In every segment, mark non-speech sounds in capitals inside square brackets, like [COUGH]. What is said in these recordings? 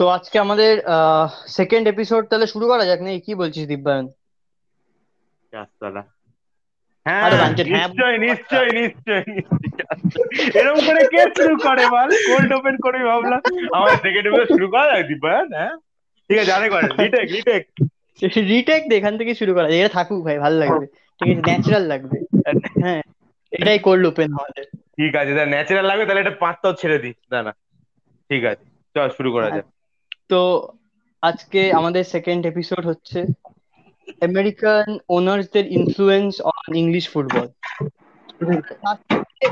তো আজকে আমাদের সেকেন্ড এপিসোড তাহলে শুরু করা যাক নাকি? কি বলছিস দিব্যায়ন? হ্যাঁ নিশ্চয় নিশ্চয় নিশ্চয় এরকম করে কে শুরু করে বল? কোল্ড ওপেন করে ভাবলাম আমার সেকেন্ড এপিসোড শুরু করা যায় দিব্যায়ন হ্যাঁ? ঠিক আছে করে রিটেক রিটেক রিটেক এখান থেকে শুরু করা এটা থাকুক ভাই ভালো লাগবে। ঠিক আছে ন্যাচারাল লাগবে। হ্যাঁ এটাই কোল্ড ওপেন আমাদের। ঠিক আছে ন্যাচারাল লাগবে তাহলে এটা পাঁচটাও ছেড়ে দিই। না ঠিক আছে চল শুরু করা যাক। তো আজকে আমাদের সেকেন্ড এপিসোড হচ্ছে আমেরিকান ওনার্সদের ইনফ্লুয়েন্স অন ইংলিশ ফুটবল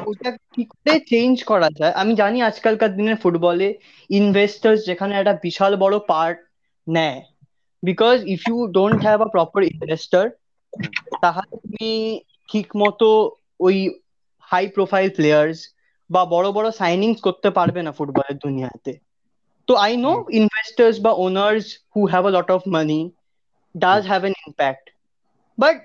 ওটা কি করে চেঞ্জ করা যায়? আমি জানি আজকালকার দিনের ফুটবলে ইনভেস্টার্স যেখানে একটা বিশাল বড় পার্ট নেয়। Because if you don't have a proper investor তাহলে তুমি ঠিক মতো ওই হাই প্রোফাইল প্লেয়ার্স বা বড় বড় সাইনিংস করতে পারবে না ফুটবলের দুনিয়াতে। তো আই নো ইনভেস্টার্স বা owners who have a lot of money does have an impact but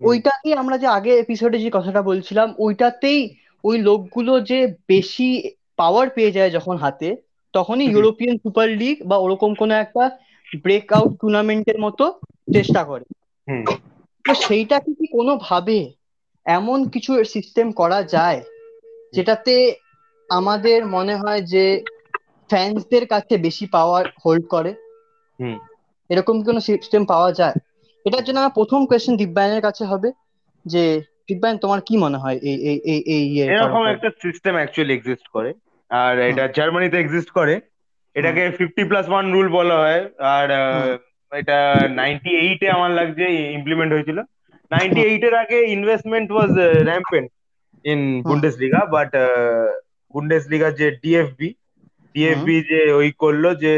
ওইটাকে আমরা যে আগে এপিসোডে যে কথাটা বলছিলাম ওইটাতেই ওই লোকগুলো যে বেশি পাওয়ার পেয়ে যায় যখন হাতে তখনই ইউরোপিয়ান সুপার লিগ বা ওরকম কোনো একটা ব্রেক আউট টুর্নামেন্টের মতো চেষ্টা করে। তো সেইটাকে কি কোনোভাবে এমন কিছু সিস্টেম করা যায় যেটাতে আমাদের মনে হয় যে ফ্যান্সদের কাছে বেশি পাওয়ার হোল্ড করে। এরকম কোনো সিস্টেম পাওয়া যায়? এটার জন্য আমার প্রথম কোয়েশ্চেন দিব্যায়নের কাছে হবে যে দিব্যায়ন তোমার কি মনে হয় এই এই এই এই এরকম একটা সিস্টেম অ্যাকচুয়ালি এক্সিস্ট করে আর এটা জার্মানিতে এক্সিস্ট করে। এটাকে ফিফটি প্লাস ওয়ান রুল বলা হয় আর এটা নাইনটি এইটে আমার লাগছে ইমপ্লিমেন্ট হয়েছিল। নাইনটি এইটের আগে investment was rampant in Bundesliga but Bundesliga যে ডিএফবি ডিএফবি যে ওই করল যে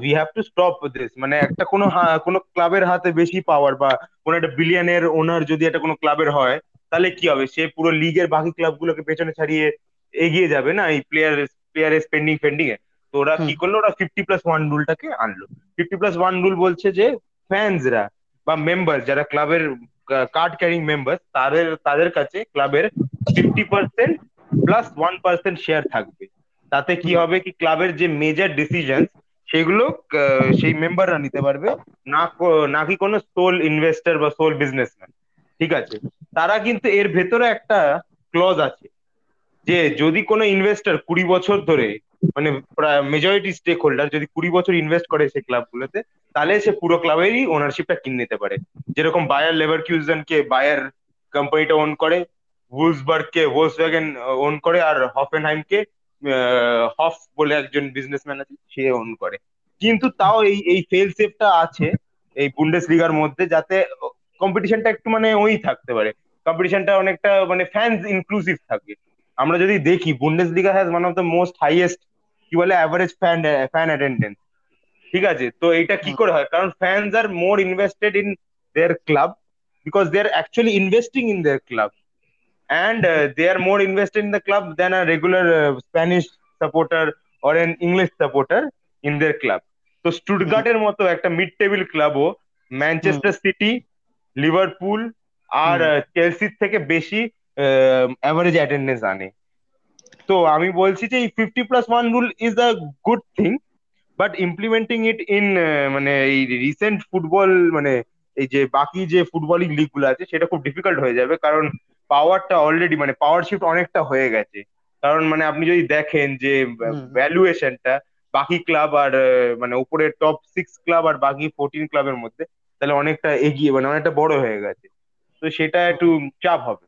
we have to stop this মানে একটা কোনো কোনো ক্লাবের হাতে বেশি পাওয়ার বা কোনো একটা বিলিয়নের ওনার যদি একটা কোনো ক্লাবের হয় তাহলে কি হবে? সে পুরো লিগের বাকি ক্লাবগুলোকে পেছনে ছাড়িয়ে এগিয়ে যাবে না এই প্লেয়ার প্লেয়ারের স্পেন্ডিং ফেন্ডিং এ? তো ওরা কি করল? ওরা ফিফটি প্লাস ওয়ান রুলটাকে আনলো। ফিফটি প্লাস ওয়ান রুল বলছে যে ফ্যান্সরা বা মেম্বার যারা ক্লাবের কার্ড ক্যারিং মেম্বার তাদের তাদের কাছে ক্লাবের fifty percent plus one percent share থাকবে। তাতে কি হবে কি ক্লাবের যে মেজর ডিসিশন সেগুলো সেই মেম্বাররা নিতে পারবে। না নাকি কোনো সোল ইনভেস্টর বা সোল বিজনেসম্যান ঠিক আছে? তারা কিন্তু এর ভেতরে একটা ক্লজ আছে যে, যদি কোনো ইনভেস্টর কুড়ি বছর ধরে মানে মেজরিটি স্টেক হোল্ডার যদি কুড়ি বছর ইনভেস্ট করে সেই ক্লাবগুলোতে তাহলে সে পুরো ক্লাবেরই ওনারশিপটা কিনে নিতে পারে। যেরকম বায়ার লেবার কে বায়ার কোম্পানিটা ওন করে উলসবার্গ কে ওয়াগেন ওন করে, আর হফেনহাইমকে হফ বলে একজন বিজনেসম্যান আছে সে ওন করে। কিন্তু তাও এই এই ফেল সেফটা আছে এই বুন্ডেস লিগার মধ্যে যাতে কম্পিটিশনটা একটু মানে ওই থাকতে পারে। কম্পিটিশনটা অনেকটা মানে ফ্যান্স ইনক্লুসিভ থাকে। আমরা যদি দেখি Bundesliga has one of the most highest কি বলে অ্যাভারেজ ফ্যান ফ্যান অ্যাটেন্ডেন্স ঠিক আছে? তো এইটা কি করে হয়? কারণ fans R more invested in their club because they are actually investing in their club and uh, they are more invested in the club than a regular uh, Spanish supporter or an English supporter in their club. তো স্টুটগার্টের মতো একটা mid table ক্লাবও Manchester City Liverpool আর চেলসির থেকে বেশি average attendance আনে। তো আমি বলছি যে এই fifty plus one rule is a good thing but implementing it in মানে এই রিসেন্ট ফুটবল মানে এই যে বাকি যে ফুটবলিং লিগগুলো আছে সেটা খুব ডিফিকাল্ট হয়ে যাবে। কারণ পাওয়ারটা অলরেডি মানে পাওয়ার শিফট অনেকটা হয়ে গেছে। কারণ মানে আপনি যদি দেখেন যে ভ্যালুয়েশনটা বাকি ক্লাব আর মানে উপরে টপ সিক্স ক্লাব আর বাকি ফোরটিন ক্লাবের মধ্যে তাহলে অনেকটা এগিয়ে মানে অনেকটা বড় হয়ে গেছে। তো সেটা একটু চাপ হবে।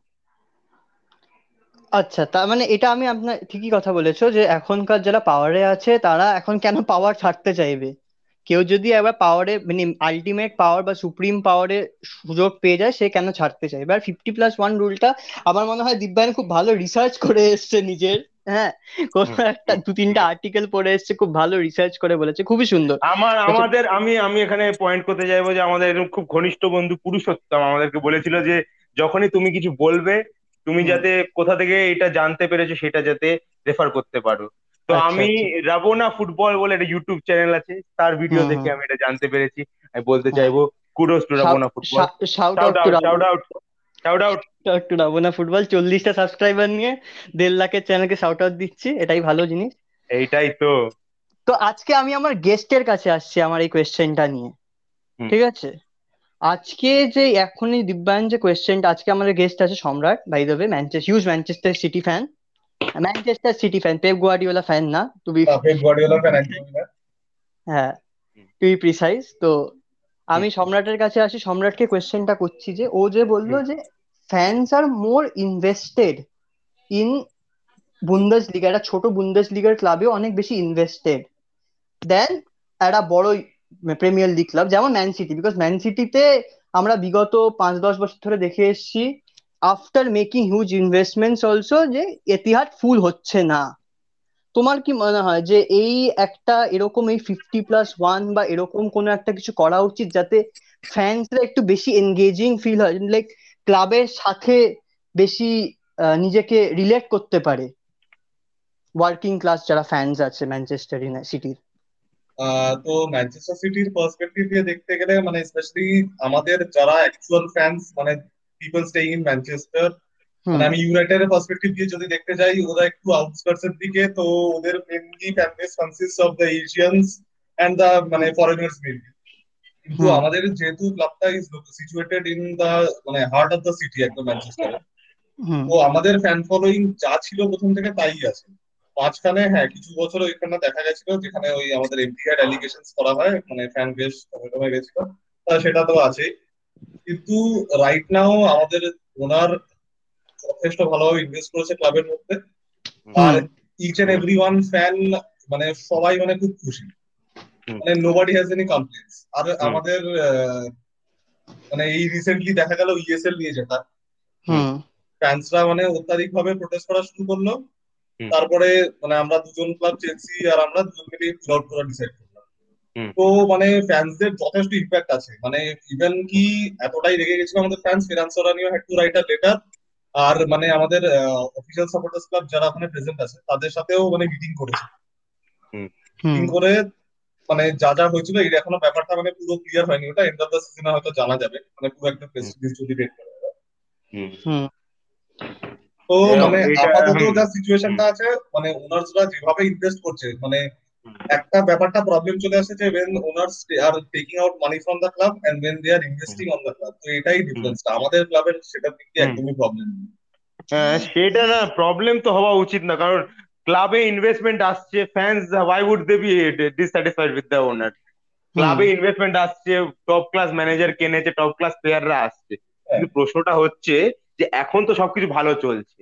আচ্ছা তার মানে এটা আমি আপনার ঠিকই কথা বলেছ যে এখনকার যারা পাওয়ারে আছে তারা এখন কেন পাওয়ার ছাড়তে চাইবে? কেউ যদি একবার পাওয়ারে মানে আলটিমেট পাওয়ার বা সুপ্রিম পাওয়ারে সুযোগ পেয়ে যায় সে কেন ছাড়তে চায়? এবার ফিফটি প্লাস ওয়ান রুলটা আমার মনে হয় দিব্যান খুব ভালো রিসার্চ করে এসছে নিজের হ্যাঁ? কোন একটা দু তিনটা আর্টিকেল পড়ে এসছে খুব ভালো রিসার্চ করে বলেছে খুবই সুন্দর। আমার আমাদের আমি আমি এখানে পয়েন্ট করতে চাইব যে আমাদের এরকম খুব ঘনিষ্ঠ বন্ধু পুরুষোত্তম আমাদেরকে বলেছিল যে যখনই তুমি কিছু বলবে তুমি যাতে কোথা থেকে এটা জানতে পেরেছ সেটা যাতে রেফার করতে পারো। তো আমি রাবোনা ফুটবল বলে একটা ইউটিউব চ্যানেল আছে তার ভিডিও দেখে আমি এটা জানতে পেরেছি। আমি বলতে চাইব kudos to Rabona football. Shout out shout out shout out to Rabona football চল্লিশটা সাবস্ক্রাইবার নিয়ে দেড় লাখের চ্যানেলকে শাউট আউট দিচ্ছি এটাই ভালো জিনিস। এইটাই তো। তো আজকে আমি আমার গেস্টের কাছে আসছি আমার এই কোয়েশ্চেনটা নিয়ে। ঠিক আছে? আজকে যে এখনই দিব্যায়ন যে কোয়েশ্চেনটা আজকে আমাদের গেস্ট আছে Samrat by the way Manchester huge Manchester City fan Manchester City fan Pep Guardiola fan না to be Pep Guardiola fan হ্যাঁ টু বি প্রিসাইজ তো আমি সম্রাটের কাছে আসি সম্রাটকে কোয়েশ্চেনটা করছি যে ও যে বলল যে fans are more invested in Bundesliga একটা ছোট বুন্দেস লিগার ক্লাবেও অনেক বেশি ইনভেস্টেড দেন একটা বড় প্রিমিয়ার লিগ ক্লাব যেমন ম্যান সিটি বিকজ ম্যান সিটিতে আমরা বিগত পাঁচ দশ বছর ধরে দেখে এসেছি after making huge investments also যে এতিহাদ ফুল হচ্ছে না। তোমার কি মনে হয় যে এই একটা এরকম এই ফিফটি প্লাস ওয়ান বা এরকম কোনো একটা কিছু করা উচিত যাতে ফ্যান্সরা একটু বেশি এনগেজিং ফিল হয়? লাইক ক্লাবের সাথে বেশি নিজেকে রিলেট করতে পারে। ওয়ার্কিং ক্লাস যারা ফ্যান্স আছে ম্যানচেস্টার সিটির তো ম্যানচেস্টার সিটির পার্সপেক্টিভ দিয়ে দেখতে গেলে মানে স্পেশালি আমাদের যারা অ্যাকচুয়াল ফ্যান্স মানে পিপল স্টেইং ইন ম্যানচেস্টার আমি ইউনাইটেডের পার্সপেক্টিভ দিয়ে যদি দেখতে যাই ওরা একটু আউটস্কার্টস এর দিকে তো ওদের mainly fan base consist of the Asians and the মানে ফরেনার্স মেনলি কিন্তু আমাদের যেহেতু ক্লাবটা ইজ সিচুয়েটেড ইন দ্য মানে হার্ট অফ দ্য সিটি একদম ম্যানচেস্টারে তো আমাদের ফ্যান ফলোয়িং যা ছিল প্রথম থেকে তাই আছে। মাঝখানে হ্যাঁ কিছু বছর ওইখানে দেখা গেছিল যেখানে ওই আমাদের এমপিআর অ্যালিগেশন করা হয় মানে ফ্যান বেশ কমে গেছিল। সেটা তো আছে কিন্তু রাইট নাও আমাদের ওনার যথেষ্ট ভালোভাবে ইনভেস্ট করেছে ক্লাবের মধ্যে। আর each and every one fan মানে সবাই মানে খুব খুশি। মানে নোবডি হ্যাজ এনি কমপ্লেন্স আর আমাদের মানে এই রিসেন্টলি দেখা গেল ইএসএল নিয়ে যেটা। ফ্যান্সরা মানে অত্যাধিক ভাবে প্রোটেস্ট করা শুরু করল। তারপরে মানে আমরা দুজন ক্লাব চেলসি আর আমরা দুজন মিলে পুল আউট করা ডিসাইড তো মানে ফ্যান্সদের যথেষ্ট ইম্প্যাক্ট আছে। মানে ইভেন কি এতটাই রেগে গেছিল আমাদের ফ্যান্স ফিনান্সরা নিয়ে had to write a letter আর মানে আমাদের অফিসিয়াল সাপোর্টার্স ক্লাব যারা ওখানে প্রেজেন্ট আছে তাদের সাথেও মানে মিটিং করেছে। মিটিং করে মানে যা যা হয়েছিল এটা এখনও ব্যাপারটা মানে পুরো ক্লিয়ার হয়নি। ওটা এন্ড অফ দ্য সিজনে হয়তো জানা যাবে। মানে পুরো একটা প্রেস রিলিজ যদি রেড করা তো মানে আপাতত যা সিচুয়েশনটা আছে মানে ওনার্সরা যেভাবে ইনভেস্ট করছে মানে একটা ব্যাপারটা প্রবলেম চলে আসে যে when owners are taking out money from the club and when they are investing on the club তো এটাই ডিফারেন্সটা আমাদের ক্লাবের সেটার দিক দিয়ে একদমই প্রবলেম হ্যাঁ সেটা না প্রবলেম তো হওয়া উচিত না কারণ ক্লাবে ইনভেস্টমেন্ট আসছে fans why would they be dissatisfied with the owner ক্লাবে ইনভেস্টমেন্ট আসছে টপ ক্লাস ম্যানেজার কেনেছে টপ ক্লাস প্লেয়াররা আসছে। কিন্তু প্রশ্নটা হচ্ছে যে এখন তো সবকিছু ভালো চলছে।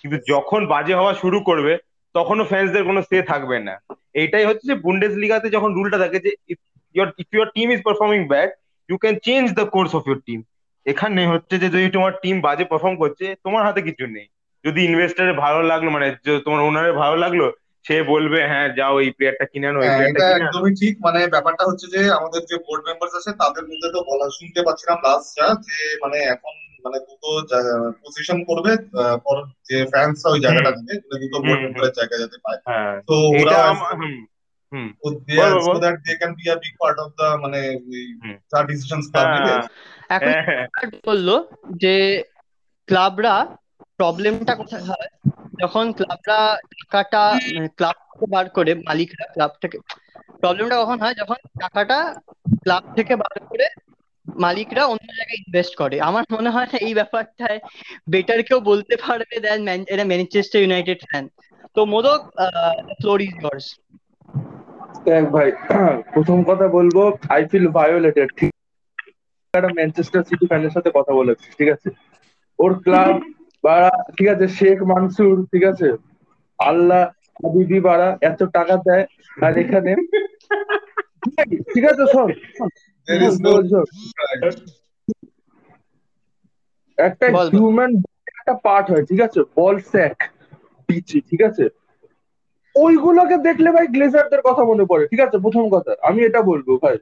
কিন্তু যখন বাজে হওয়া শুরু করবে তখনও ফ্যান্সদের কোনো সে থাকবে না। এইটাই হচ্ছে যে বুন্ডেস লিগাতে যখন রুলটা থাকে যে if your if your team is performing bad you can change the course of your team এখানে হচ্ছে যে যদি তোমার টিম বাজে পারফর্ম করছে তোমার হাতে কিছু নেই। যদি ইনভেস্টারের ভালো লাগল মানে তোমার ওনারের ভালো লাগল সে বলবে হ্যাঁ যাও এই প্লেয়ারটা কিনে আনো এই প্লেয়ারটা কিনে একদমই ঠিক। মানে ব্যাপারটা হচ্ছে যে আমাদের যে বোর্ড মেম্বার্স আছে তাদের মধ্যে তো বলা শুনতে পাচ্ছিলাম লাস্ট যা যে মানে এখন মানে দুটো পজিশন করবে যে ফ্যান্স ওই জায়গাটা দিবে দুটো বোর্ড মেম্বারের জায়গা যাতে পায়। তো ওরা so that they can be a big part of the মানে যা ডিসিশনস ক্লাব নেবে এখন বলল যে ক্লাবরা প্রবলেমটা কোথায় হয়? যখন ক্লাবরা টাকাটা ক্লাব থেকে বার করে মালিকরা ক্লাব থেকে প্রবলেমটা কখন হয়? যখন টাকাটা ক্লাব থেকে বার করে মালিকরা অন্য জায়গায় ইনভেস্ট করে। আমার মনে হয় এই ব্যাপারটায় বেটার কেউ বলতে পারবে দেন এরা ম্যানচেস্টার ইউনাইটেড ফ্যান তো মোদক ফ্লোর ইজ ইয়ার্স দেখ ভাই [CLEARS THROAT] প্রথম কথা বলব আই ফিল ভায়োলেটেড ঠিক একটা ম্যানচেস্টার সিটি ফ্যানের সাথে কথা বলেছিস ঠিক আছে? ওর ক্লাব [LAUGHS] বাড়া ঠিক আছে? শেখ মানসুর ঠিক আছে? আল্লাহ হাবিবি বাড়া এত টাকা দেয় আর এখানে [LAUGHS] ঠিক আছে শোন। একটা হিউম্যান একটা পার্ট হয় ঠিক আছে? বল স্যাক পিচি ঠিক আছে? ওইগুলোকে দেখলে ভাই গ্লেজারদের কথা মনে পড়ে ঠিক আছে? প্রথম কথা আমি এটা বলব ভাই।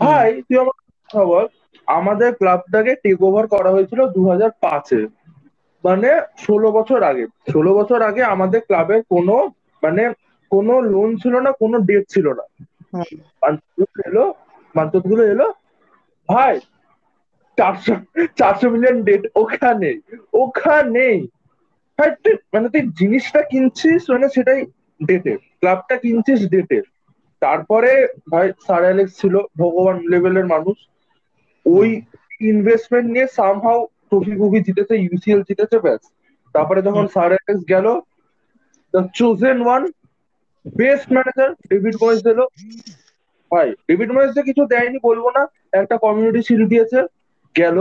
ভাই তুই আমার কথা বল আমাদের ক্লাবটাকে টেক ওভার করা হয়েছিল দু হাজার পাঁচে। মানে ষোলো বছর আগে। ষোলো বছর আগে আমাদের ক্লাবের কোনো মানে কোনো লোন ছিল না কোনো ডেট ছিল না। মান্থতগুলো এলো, ভাই, চারশো চারশো মিলিয়ন ডেট ওখানে ওখানে। ভাই, তুই মানে তুই জিনিসটা কিনছিস মানে সেটাই ডেটের ক্লাবটা কিনছিস ডেটে তারপরে, ভাই স্যার অ্যালেক্স ছিল ভগবান লেভেলের মানুষ। ওই ইনভেস্টমেন্ট নিয়ে সামহাও ট্রফি ফুফি জিতেছে ইউসিএল জিতেছে, ব্যাস। তারপরে যখন স্যার অ্যালেক্স গেল the chosen one best manager David Moyes দিল ভাই ডেভিড ময়েস কিছু দেয়নি বলব না। একটা কমিউনিটি শিল্ড দিয়েছে গেল।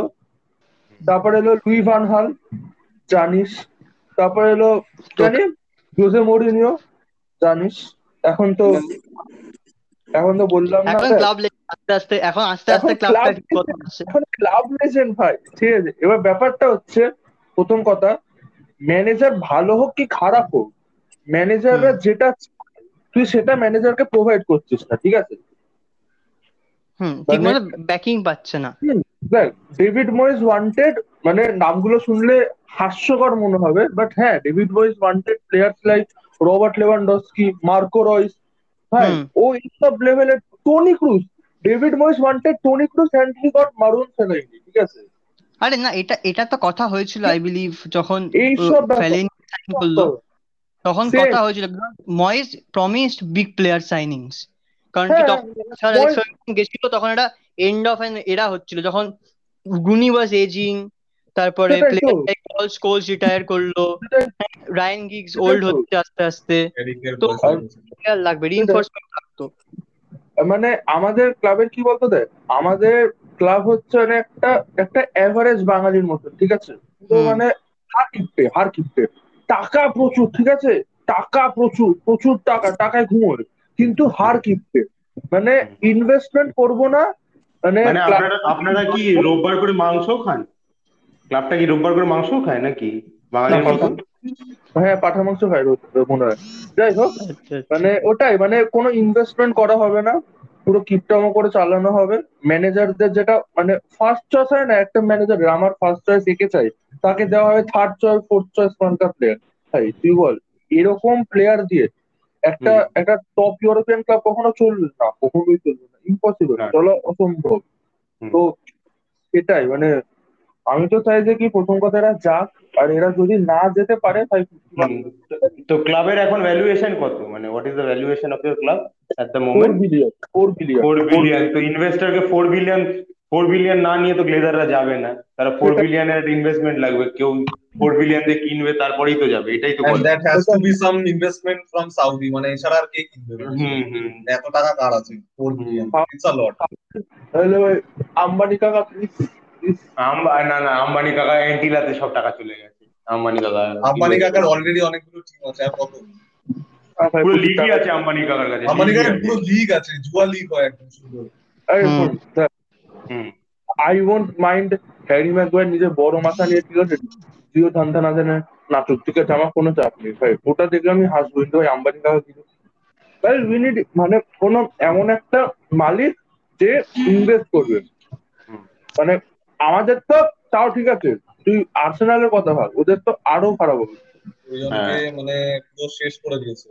তারপরে এলো লুই ভান হাল জানিস। তারপরে এলো জানি জোসে মরিনিও জানিস। এখন তো এখন তো বললাম না এখন ক্লাব আস্তে আস্তে এখন আস্তে আস্তে ক্লাবটা এখন ক্লাব লেজেন্ড ভাই ঠিক আছে। এবার ব্যাপারটা হচ্ছে প্রথম কথা ম্যানেজার ভালো হোক কি খারাপ হোক ম্যানেজাররা যেটা তুই সেটা ম্যানেজারকে প্রোভাইড করছিস না ঠিক আছে? হুম ঠিক মানে ব্যাকিং পাচ্ছে না। দেখ ডেভিড ময়েস ওয়ান্টেড মানে নামগুলো শুনলে হাস্যকর মনে হবে বাট হ্যাঁ David Moyes wanted players like Robert Lewandowski Marco Reus হ্যাঁ ও এইসব লেভেলের Toni Kroos David Moyes wanted Toni Kroos and he got Marouane Fellaini ঠিক আছে? আরে না এটা এটা তো কথা হয়েছিল আই বিলিভ যখন ফেলিনি সাইন করল তখন কথা হয়েছিল Moyes promised big player signings কারণ কি তখন গেছিল তখন এটা এন্ড অফ এন এরা হচ্ছিল। যখন গুনি ওয়াজ এজিং তারপরে স্কোলস রিটায়ার করল। রায়ান গিগস ওল্ড হচ্ছে আস্তে আস্তে। তো প্লেয়ার লাগবে রিইনফোর্সমেন্ট লাগতো মানে আমাদের ক্লাবের কি বলতো দেখ? আমাদের ক্লাব হচ্ছে মানে একটা একটা এভারেজ বাঙালির মতো ঠিক আছে? তো মানে হার কিপটে হার কিপটে। টাকা প্রচুর ঠিক আছে? টাকা প্রচুর প্রচুর টাকা টাকায় ঘুমোয়। কিন্তু হার কিপটে। মানে ইনভেস্টমেন্ট করব না মানে আপনারা আপনারা কি রোববার করে মাংস খান? ক্লাবটা কি রোববার করে মাংস খায় নাকি? হ্যাঁ পাঠা মাংস খাই মনে হয়। যাই হোক মানে ওটাই মানে কোনো ইনভেস্টমেন্ট করা হবে না পুরো কিপটামো করে চালানো হবে। ম্যানেজারদের যেটা মানে ফার্স্ট চয়েস হয় না একটা ম্যানেজার আমার ফার্স্ট চয়েস একে চাই। তাকে দেওয়া হবে থার্ড চয়েস ফোর্থ চয়েস মানকার প্লেয়ার তাই তুই বল এরকম প্লেয়ার দিয়ে একটা একটা টপ ইউরোপিয়ান ক্লাব কখনো চলবে না কখনোই চলবে না ইম্পসিবল চলা অসম্ভব। তো সেটাই মানে আমি তো চাই যে কি প্রথম কথা এরা যাক আর এরা যদি না যেতে পারে তাই তো ক্লাবের এখন ভ্যালুয়েশন কত? মানে what is the valuation of your club at the moment 4 billion 4 billion 4 billion তো ইনভেস্টরকে 4 বিলিয়ন 4 বিলিয়ন না নিয়ে তো গ্লেজাররা যাবে না। তারা 4 বিলিয়নের ইনভেস্টমেন্ট লাগবে। কেউ 4 বিলিয়ন দিয়ে কিনবে তারপরেই তো যাবে। এটাই তো and that has to be some investment from Saudi মানে এছাড়া আর কে কিনবে? হুম হুম। এত টাকা কার আছে? 4 billion it's a lot hello Ambani কাকা প্লিজ না না আম্বানি কাকা এন্টিলাতে সব টাকা চলে গেছে। আম্বানি কাকা আম্বানি কাকার অলরেডি অনেকগুলো টিম আছে আর কত? পুরো লিগই আছে আম্বানি কাকার কাছে। আম্বানি কাকার পুরো লিগ আছে জুয়া লিগ হয় একদম সুন্দর। I won't mind Harry Maguire নিজের বড় মাথা নিয়ে ঠিক আছে? জিও ধান্দা না জানে নাটক ঠিক আছে আমার কোনো চাপ নেই ভাই। ওটা দেখে আমি হাসবো কিন্তু ভাই আম্বানি কাকা কিছু ভাই উই উইনিড মানে কোনো এমন একটা মালিক যে ইনভেস্ট করবে। মানে আমাদের তো তাও ঠিক আছে তুই আর্সেনালের কথা ভাব ওদের তো আরও খারাপ হবে। মানে পুরো শেষ করে দিয়েছে।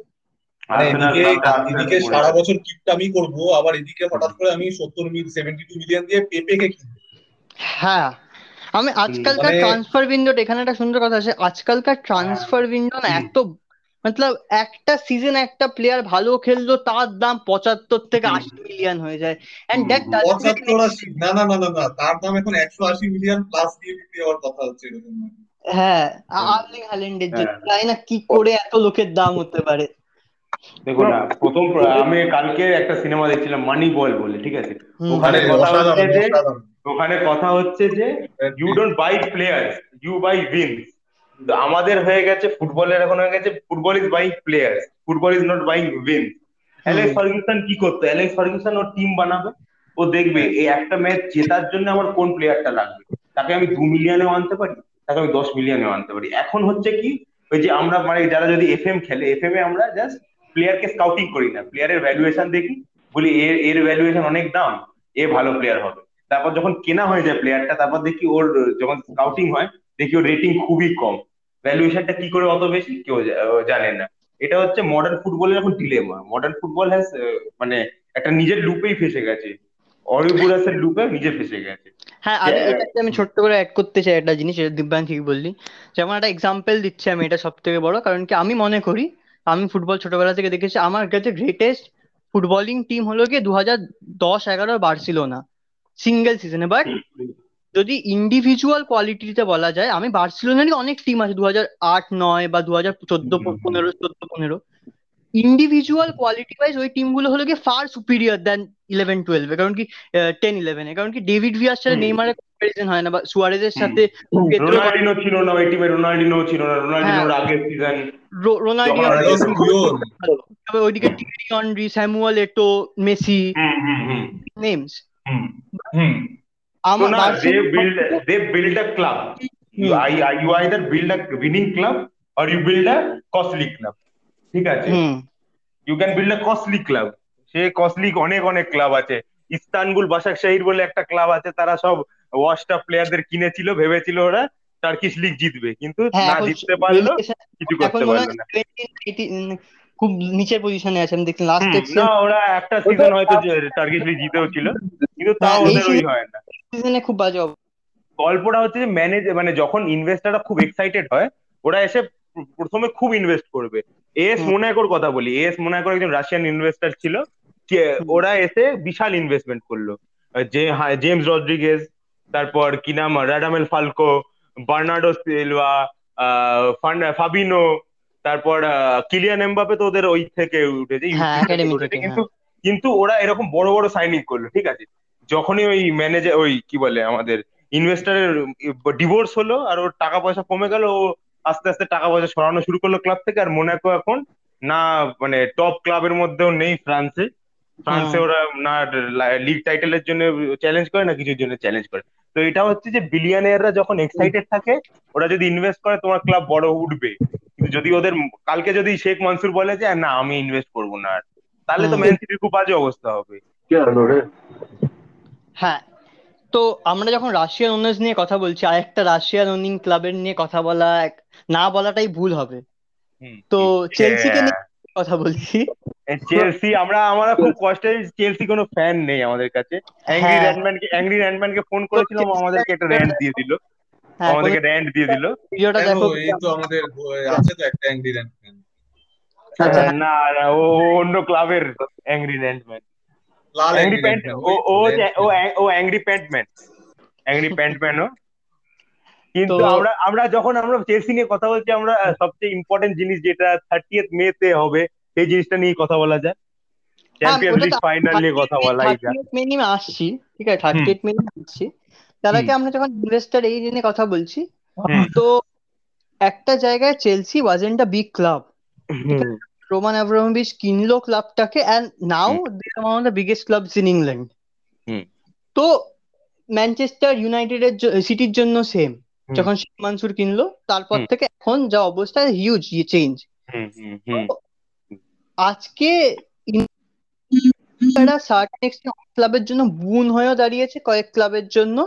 মানে এদিকে এদিকে সারা বছর কিপটামি করব আবার এদিকে হঠাৎ করে আমি সত্তর মিল সেভেন্টি টু মিলিয়ন দিয়ে পেপে কে কিনবো। হ্যাঁ আমি আজকালকার ট্রান্সফার উইন্ডোট এখানে একটা সুন্দর কথা আছে আজকালকার ট্রান্সফার উইন্ডো না এত মতলব একটা সিজন একটা প্লেয়ার ভালো খেললো তার দাম পঁচাত্তর থেকে আশি মিলিয়ন হয়ে যায়। এন্ড দ্যাট পঁচাত্তর আশি না না না না না তার দাম এখন একশো আশি মিলিয়ন প্লাস দিয়ে বিক্রি হওয়ার কথা হচ্ছে এরকম। হ্যাঁ আর্লিং হ্যালেন্ডের জন্য। তাই না? কি করে এত লোকের দাম হতে পারে? দেখো না প্রথম আমি কালকে একটা সিনেমা দেখছিলাম মানি বল বলে ঠিক আছে? ওখানে কথা হচ্ছে যে ওখানে কথা হচ্ছে যে you don't buy players you buy wins আমাদের হয়ে গেছে ফুটবলের এখন হয়ে গেছে football is buying player football is not buying win Alex Ferguson কি করতো? অ্যালেক্স ফার্গুসন ওর টিম বানাবে ও দেখবে এই একটা ম্যাচ জেতার জন্য আমার কোন প্লেয়ারটা লাগবে? তাকে আমি দু মিলিয়নেও আনতে পারি তাকে আমি দশ মিলিয়নেও আনতে পারি। এখন হচ্ছে কি ওই যে আমরা মানে যারা যদি এফ এম খেলে এফ এম এ আমরা জাস্ট প্লেয়ারকে স্কাউটিং করি না প্লেয়ারের ভ্যালুয়েশন দেখি বলি এর এর ভ্যালুয়েশন অনেক দাম এ ভালো প্লেয়ার হবে। তারপর যখন কেনা হয়ে যায় প্লেয়ারটা তারপর দেখি ওর যখন স্কাউটিং হয় দেখি ওর রেটিং খুবই কম। ভ্যালুয়েশনটা কি করে অত বেশি কেউ জানে না। এটা হচ্ছে মডার্ন ফুটবলের এখন ডিলেমা মডার্ন ফুটবল হ্যাজ মানে একটা নিজের লুপেই ফেসে গেছে। লুপে নিজে ফেসে গেছে। হ্যাঁ আমি এটাতে আমি ছোট্ট করে অ্যাড করতে চাই একটা জিনিস এটা দিব্যান ঠিক বললি। যেমন একটা এক্সাম্পল দিচ্ছি আমি এটা সব থেকে বড়। কারণ কি আমি মনে করি আমি ফুটবল ছোটবেলা থেকে দেখেছি আমার কাছে গ্রেটেস্ট ফুটবলিং টিম হলো গিয়ে দু হাজার দশ এগারো বার্সিলোনা। সিঙ্গেল সিজনে বাট যদি ইন্ডিভিজুয়াল কোয়ালিটিতে বলা যায় আমি বার্সিলোনারই অনেক টিম আছে দু হাজার আট নয় বা দু হাজার চোদ্দ পনেরো চোদ্দ পনেরো। ইন্ডিভিজুয়াল কোয়ালিটি ওয়াইজ ওই টিমগুলো হলো গিয়ে ফার সুপিরিয়র দেন ইলেভেন টুয়েলভে কারণ কি টেন ইলেভেনে কারণ কি ডেভিড ভিয়ার সাথে নেইমারের কম্পারিজন হয় না বা সুয়ারেজের সাথে রোনাল্ডিনো ছিল না ওই টিমে রোনাল্ডিনো ছিল না। রোনাল্ডিনোর হ্যাঁ। আগের সিজন রোনাল্ডিনো তবে ওইদিকে Thierry Henry Samuel Eto'o Messi names So now they Barcelona- build they build a club. You, I, I, you either build a winning club or you build a costly club. ঠিক আছে? You can build a costly club say costly অনেক অনেক club আছে। Istanbul Basak Shahir বলে একটা club আছে তারা সব ওয়াশটা প্লেয়ারদের কিনেছিল ভেবেছিল ওরা টার্কিশ লিগ জিতবে। কিন্তু হ্যাঁ না জিততে পারল কিছু করতে পারল না। 20, 18, খুব নিচের পজিশনে আছে আমি দেখলাম লাস্ট না ওরা একটা সিজন হয়তো টার্কিশ লিগ জিতেও ছিল কিন্তু তাও হ্যাঁ, ওদের ওই হয় না। সিজনে খুব বাজে গল্পটা হচ্ছে যে ম্যানেজ মানে যখন ইনভেস্টাররা খুব এক্সাইটেড হয় ওরা এসে প্রথমে খুব ইনভেস্ট করবে। এস। মোনাকোর কথা বলি। এস মোনাকোর একজন রাশিয়ান ইনভেস্টর ছিল কে- ওরা এসে বিশাল ইনভেস্টমেন্ট করল। যে হ্যাঁ, জেমস রড্রিগেজ তারপর কি নাম? রাডামেল ফালকো বার্নার্ডো সিলভা ফাবিনো তারপর কিলিয়ান এমবাপে তো ওদের ওই থেকে উঠেছে হ্যাঁ, academy উঠেছে। কিন্তু কিন্তু ওরা এরকম বড় বড় সাইনিং করল ঠিক আছে? যখনই ওই ম্যানেজার ওই কি বলে আমাদের ইনভেস্টারের ডিভোর্স হলো আর ওর টাকা পয়সা কমে গেল ও আস্তে আস্তে টাকা পয়সা সরানো শুরু করল ক্লাব থেকে আর মনে মোনাকো এখন না মানে টপ ক্লাবের মধ্যেও নেই ফ্রান্সে ফ্রান্সে ওরা না লিগ টাইটেলের জন্য চ্যালেঞ্জ করে না কিছুর জন্য চ্যালেঞ্জ করে। তো এটা হচ্ছে যে বিলিয়নিয়াররা যখন এক্সাইটেড থাকে ওরা যদি ইনভেস্ট করে তোমার ক্লাব বড় উঠবে। কিন্তু যদি ওদের কালকে যদি শেখ মনসুর বলে যে না আমি ইনভেস্ট করব না আর তাহলে তো। ম্যান সিটির খুব বাজে অবস্থা হবে হ্যাঁ তো আমরা যখন রাশিয়ান ওনার্স নিয়ে কথা বলছি আরেকটা রাশিয়ান ওনিং ক্লাবের নিয়ে কথা বলা এক- না বলাটাই ভুল হবে তো চেলসিকে। নিয়ে কথা বলছি চেলসি আমরা আমরা খুব কষ্টে চেলসি কোনো ফ্যান নেই আমাদের কাছে অ্যাংরি। র্যান্ডম্যানকে অ্যাংরি র্যান্ডম্যানকে ফোন করেছিলাম আমাদেরকে একটা র্যান্ট দিয়ে দিল আমাদেরকে র্যান্ট দিয়ে দিল। ভিডিওটা দেখো এই তো আমাদের আছে তো একটা অ্যাংরি র্যান্ড আচ্ছা, না না ও অন্য ক্লাবের অ্যাংরি র্যান্ডম্যান লাল অ্যাংরি প্যান্ট র্যান্ড ও ও ও অ্যাং- ও অ্যাংরি প্যান্টম্যান অ্যাংরি প্যান্টম্যান ও। কিন্তু আমরা আমরা যখন আমরা চেলসি নিয়ে কথা বলছি আমরা সবচেয়ে ইম্পর্টেন্ট জিনিস যেটা থার্টিয়েথ মে তে হবে সেই জিনিসটা নিয়ে কথা বলা যায়। চ্যাম্পিয়ন্স লিগ ফাইনাল নিয়ে কথা বলা যায়। থার্টি মে নিয়ে আসছি ঠিক আছে? থার্টি মে নিয়ে আসছি। তার আগে আমরা যখন ইনভেস্টার এই নিয়ে কথা বলছি তো একটা জায়গায় Chelsea wasn't a big club Roman Abramovich কিনলো ক্লাবটাকে and now they are one of the biggest clubs in England. তো ম্যানচেস্টার ইউনাইটেডের সিটির জন্য সেম যখন শেখ মানসুর কিনলো তারপর থেকে এখন যা অবস্থা হিউজ চেঞ্জ আজকে ক্লাবের জন্য বুন হয়েও দাঁড়িয়েছে কয়েক ক্লাবের জন্য।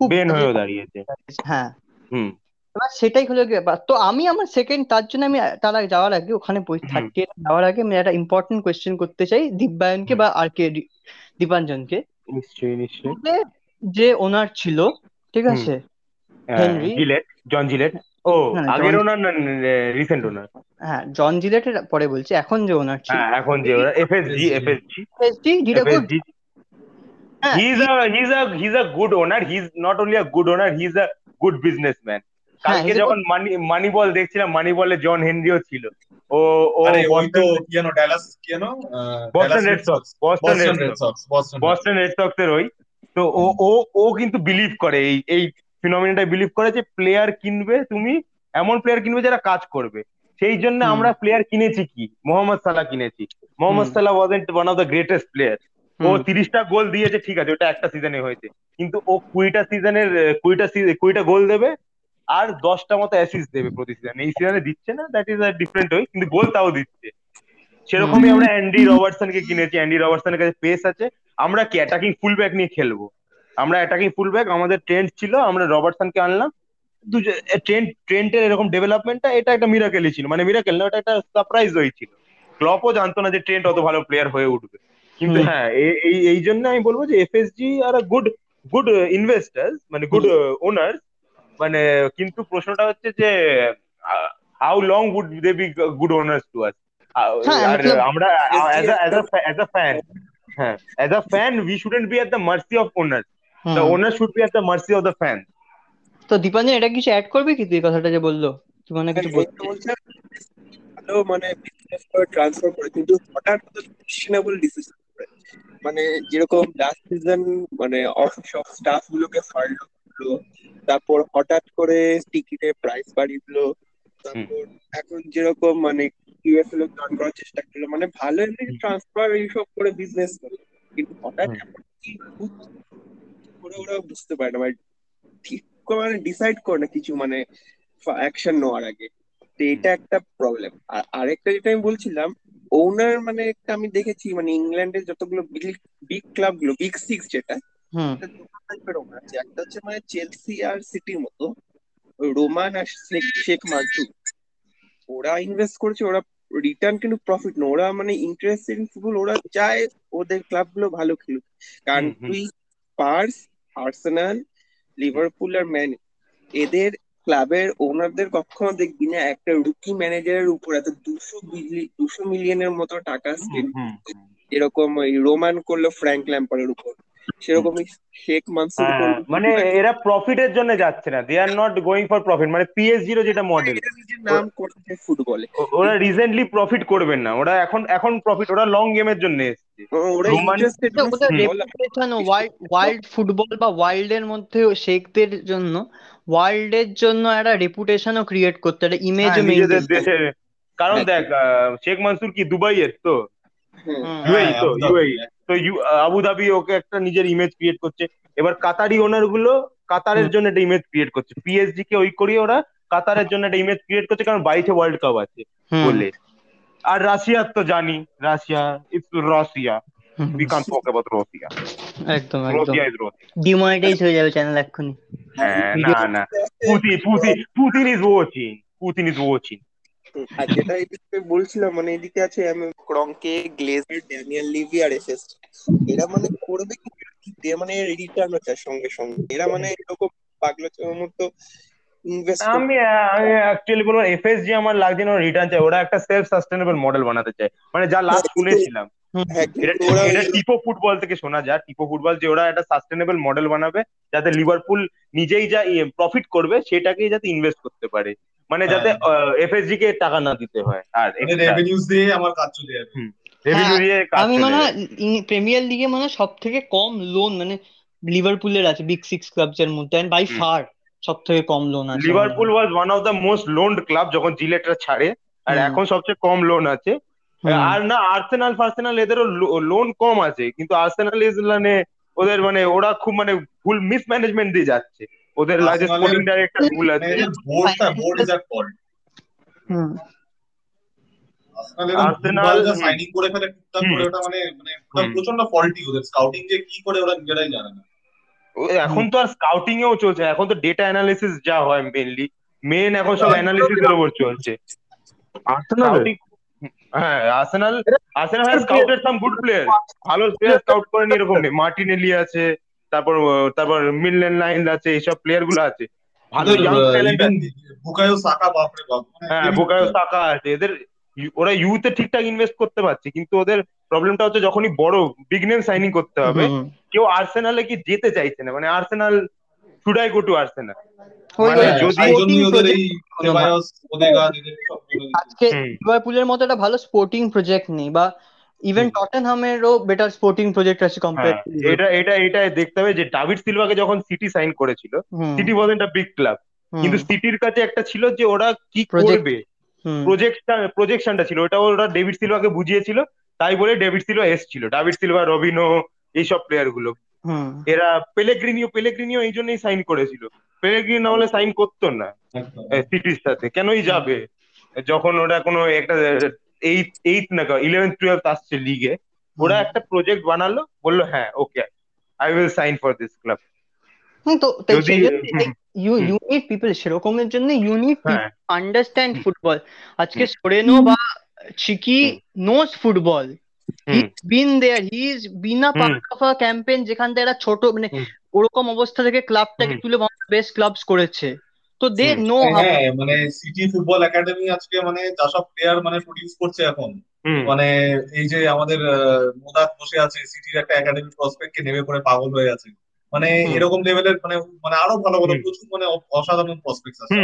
খুব বেন বাজে হয়েও দাঁড়িয়েছে। হ্যাঁ। হুম। এবার সেটাই হলো ব্যাপার তো আমি আমার সেকেন্ড তার জন্য আমি তার আগে যাওয়ার আগে ওখানে হুম। থার্টি যাওয়ার আগে আমি একটা ইম্পর্টেন্ট কোয়েশ্চেন করতে চাই দীপবায়নকে হুম। বা আর কে দীপাঞ্জনকে নিশ্চয়ই নিশ্চয়ই। যে ওনার ছিল ঠিক আছে? হেনরি। Gillett John Gillett. ও আগের ওনার না রিসেন্ট ওনার। হ্যাঁ জন জিলেটের পরে বলছি এখন যে ওনার ছিল। হ্যাঁ এখন যে ওরা এফএসজি এফএসজি এফএসজি হ্যাঁ, he's a he's a he's a good owner. He's not only a good owner he's a good businessman. হ্যাঁ, কালকে যখন মানি মানি বল দেখছিলাম মানি বলে জন হেনরিও ছিল। ও ও আরে ওই তো বস্টন কি জানো ড্যালাস কি Boston Red Sox Boston Red Sox Boston Red সক্সের ওই। তো ও ও ও কিন্তু বিলিভ করে। এই এই ফিনোমিনাটা বিলিভ করে যে প্লেয়ার কিনবে তুমি এমন প্লেয়ার কিনবে যারা কাজ করবে। সেই জন্য আমরা প্লেয়ার কিনেছি কি? মোহাম্মদ সালাহ কিনেছি। Mohamed hmm. Salah wasn't one of the greatest player ও তিরিশটা গোল দিয়েছে ঠিক আছে ওটা একটা সিজনে হয়েছে। কিন্তু ও কুড়িটা সিজনের কুড়িটা কুড়িটা গোল দেবে আর দশটা মতো অ্যাসিস্ট দেবে প্রতি সিজনে এই সিজনে দিচ্ছে না দ্যাট ইজ আ ডিফারেন্ট ওই কিন্তু গোল তাও দিচ্ছে। সেরকমই আমরা অ্যান্ডি রবার্টসনকে কিনেছি। অ্যান্ডি রবার্টসনের কাছে পেস আছে। আমরা কি অ্যাটাকিং ফুল ব্যাক নিয়ে খেলব? আমরা অ্যাটাকিং ফুল ব্যাক আমাদের ট্রেন্ড ছিল আমরা রবার্টসনকে আনলাম। ট্রেন্ড ট্রেন্ডের এরকম ডেভেলপমেন্টটা এটা একটা মিরাকেলই ছিল। মানে মিরাকেল না ওটা একটা সারপ্রাইজ হয়েছিল ক্লপও জানতো না যে ট্রেন্ড অত ভালো প্লেয়ার হয়ে উঠবে। কিন্তু হ্যাঁ এই এই জন্য আমি বলব যে FSG are good good investors মানে গুড ওনার মানে কিন্তু প্রশ্নটা হচ্ছে যে how long would they be good owners to us হ্যাঁ, আর আমরা অ্যাজ অ্যাজ আ ফ্যান হ্যাঁ as a fan we shouldn't be at the mercy of owner the. Owner should be at the mercy of the fan তো দীপাঞ্জন এটা কিছু add করবে কি তুই কথাটা যে বলল? তুই মানে কিছু হ্যাঁ, এই তো ভালো মানে ট্রান্সফার করে কিন্তু হঠাৎ কোয়েশ্চেনেবল ডিসিশন করে মানে যেরকম লাস্ট সিজন মানে সব স্টাফ গুলোকে করল তারপর হঠাৎ করে টিকিটের প্রাইস বাড়িয়ে দিল তারপর এখন যেরকম মানে ইউএসএল গান করার চেষ্টা করল মানে ভালো এমনি ট্রান্সফার এইসব করে বিজনেস করে কিন্তু হঠাৎ করে ওরা বুঝতে পারে না মানে ঠিক করে মানে ডিসাইড করে না কিছু মানে অ্যাকশন নেওয়ার আগে তো এটা একটা প্রবলেম আর আরেকটা যেটা আমি বলছিলাম ওনার মানে একটা আমি দেখেছি মানে ইংল্যান্ডের যতগুলো বিগ ক্লাবগুলো বিগ সিক্স যেটা একটা ওনার আছে। একটা হচ্ছে মানে চেলসি আর সিটির মতো রোমান আর শেখ মান্টু ওরা ইনভেস্ট করেছে ওরা রিটার্ন কিন্তু প্রফিট না ওরা মানে ইন্টারেস্ট ইন ফুটবল ওরা চায় ওদের ক্লাবগুলো ভালো খেলুক। কারণ। তুই পার্স আর্সেনাল লিভারপুল আর ম্যান এদের ক্লাবের ওনারদের কখনো দেখবি না একটা রুকি ম্যানেজারের উপর এত দুশো দুশো মিলিয়নের মতো টাকা এরকম ওই রোমান করল ফ্র্যাঙ্ক ল্যাম্পারের উপর। সেরকমই শেখ মানসুর হ্যাঁ, মানে এরা প্রফিটের জন্য যাচ্ছে না। They are not going for profit মানে পিএসজির যেটা মডেল নাম করছে ফুটবলে ওরা রিসেন্টলি প্রফিট করবেন না। ওরা এখন এখন প্রফিট ওরা লং গেমের জন্য এসছে। ওয়াইল্ড ফুটবল বা ওয়াইল্ড এর মধ্যে শেখদের জন্য ওয়ার্ল্ড এর জন্য একটা রেপুটেশনও ক্রিয়েট করতে একটা ইমেজও হ্যাঁ, কারণ হ্যাঁ। দেখ শেখ মানসুর কি দুবাইয়ের তো। ইউএই তো ইউএই তো ইউ- আবুধাবি ওকে একটা নিজের ইমেজ ক্রিয়েট করছে। এবার কাতারি ওনারগুলো কাতারের জন্য একটা ইমেজ ক্রিয়েট করছে। পিএসজি কে ওই করিয়ে ওরা কাতারের জন্য একটা ইমেজ ক্রিয়েট করছে কারণ বাইশে ওয়ার্ল্ড কাপ আছে বলে আর রাশিয়ার তো জানি Russia it's Russia we can't talk about Russia একদম একদম। রাশিয়া ইজ রাশিয়া ডিমনিটাইজ হয়ে যাবে চ্যানেল এক্ষুনি। হ্যাঁ না না। Putin Putin Putin is watching Putin is watching আর যেটা এদিকে বলছিলাম মানে এদিকে আছে আমি ক্রংকে গ্লেজার ড্যানিয়েল লিভি আর এসএস এরা মানে করবে কি? মানে রিটার্ন হচ্ছে সঙ্গে সঙ্গে। এরা মানে এরকম পাগলা মতো আমি আমি অ্যাকচুয়ালি বলব এফএসজি আমার লাগছে না রিটার্ন চাই। ওরা একটা সেলফ সাস্টেনেবল মডেল বানাতে চায়। মানে যা লাস্ট হ্যাঁ, শুনেছিলাম। হ্যাঁ এটা টিপো ফুটবল থেকে শোনা যায়। টিপো ফুটবল যে ওরা একটা সাস্টেনেবল মডেল বানাবে যাতে লিভারপুল নিজেই যা প্রফিট করবে সেটাকেই যাতে ইনভেস্ট করতে পারে। মানে যাতে এফএসজি কে টাকা না দিতে হয়। আর মানে রেভিনিউজ দিয়ে আমার কাজ চলে যাবে। রেভিনিউ দিয়ে কাজ আমি মনে হয়। প্রিমিয়ার লিগে মনে হয় সব থেকে কম লোন মানে লিভারপুলের আছে বিগ সিক্স ক্লাবস এর মধ্যে এন্ড বাই ফার সব থেকে কম লোন আছে Liverpool was one of the most loaned club যখন জিলেটরা ছাড়ে আর এখন সবচেয়ে কম লোন আছে। আর না আর্সেনাল ফার্সেনাল এদেরও লোন কম আছে কিন্তু আর্সেনাল ইজ মানে ওদের মানে ওরা খুব মানে ভুল মিসম্যানেজমেন্ট দিয়ে যাচ্ছে। ওদের আর্সেনালের- স্পোর্টিং ডাইরেক্টর ভুল আছে। বোর্ডটা board is fault hmm. Arsenal Arsenal, হুম। সাইনিং করে ফেলে টুকটাক করে ওটা মানে মানে ওটা প্রচণ্ড ফল্টি ওদের স্কাউটিং যে কি করে ওরা নিজেরাই জানে না। এখন তো আর স্কাউটিং এও চলছে এখন তো ডেটা অ্যানালিসিস যা হয় মেইনলি মেন এখন সব অ্যানালিসিস এর উপর চলছে। Scouting- হ্যাঁ Arsenal Arsenal has scouted some good player ভালো প্লেয়ার স্কাউট করেনি এরকম নেই। মার্টিনেলি আছে তারপর তারপর মিডল্যান্ড লাইন আছে এইসব প্লেয়ারগুলো আছে। ভালো young talent even Bukayo Saka বাপরে বাপ। মানে হ্যাঁ বোকায়ো সাকা আছে। এদের ইউ- ওরা ইউথে ঠিকঠাক ইনভেস্ট করতে পারছে কিন্তু ওদের প্রবলেমটা হচ্ছে যখনই বড় বিগ নেম সাইনিং করতে হবে কেউ আর্সেনালে কি যেতে চাইছে না? মানে Arsenal should I go to Arsenal. আজকে। লিভারপুলের মতো একটা ভালো স্পোর্টিং প্রজেক্ট নেই বা ইভেন টটেনহামেরও বেটার স্পোর্টিং প্রজেক্ট আছে কম্পেয়ার এটা এটা এটা দেখতে হবে যে ডাভিড সিলভাকে যখন সিটি সাইন করেছিল সিটি ওয়াজ একটা বিগ ক্লাব কিন্তু সিটির কাছে একটা ছিল যে ওরা কি Project- করবে। প্রজেক্টটা প্রজেকশনটা ছিল। ওটা ওরা ডেভিড সিলভাকে বুঝিয়েছিল তাই বলে ডেভিড সিলভা এসছিল। ডেভিড সিলভা রবিনো এইসব প্লেয়ারগুলো এরা পেলেগ্রিনিও পেলেগ্রিনিও এই জন্যই সাইন করেছিল। পেলেগ্রিনি না হলে সাইন করতো না। সিটির সাথে। কেনই যাবে? যখন ওরা কোনো একটা এইট এইট না ইলেভেন টুয়েলভ আসছে লিগে ওরা একটা প্রজেক্ট বানালো বলল হ্যাঁ okay I will sign for this club তো। ইউ হুম। ইউ নিড পিপল সেরকমের জন্য ইউ নিড আন্ডারস্ট্যান্ড ফুটবল আজকে সোরেনো বা চিকি নোজ ফুটবল হুম। He's been there. He's been a part of a campaign যেখান থেকে একটা ছোট মানে ওরকম অবস্থা থেকে ক্লাবটাকে তুলে বেস্ট ক্লাবস করেছে। তো they হুম। হ্যাঁ মানে সিটি ফুটবল একাডেমি আজকে মানে যা সব প্লেয়ার মানে প্রডিউস করছে এখন। মানে এই যে আমাদের আহ, মোদাত বসে আছে সিটির একটা একাডেমি প্রসপেক্ট কে নেমে পড়ে পাগল হয়ে আছে। মানে এরকম লেভেলের মানে মানে আরও ভালো ভালো প্রচুর মানে অসাধারণ প্রসপেক্ট আছে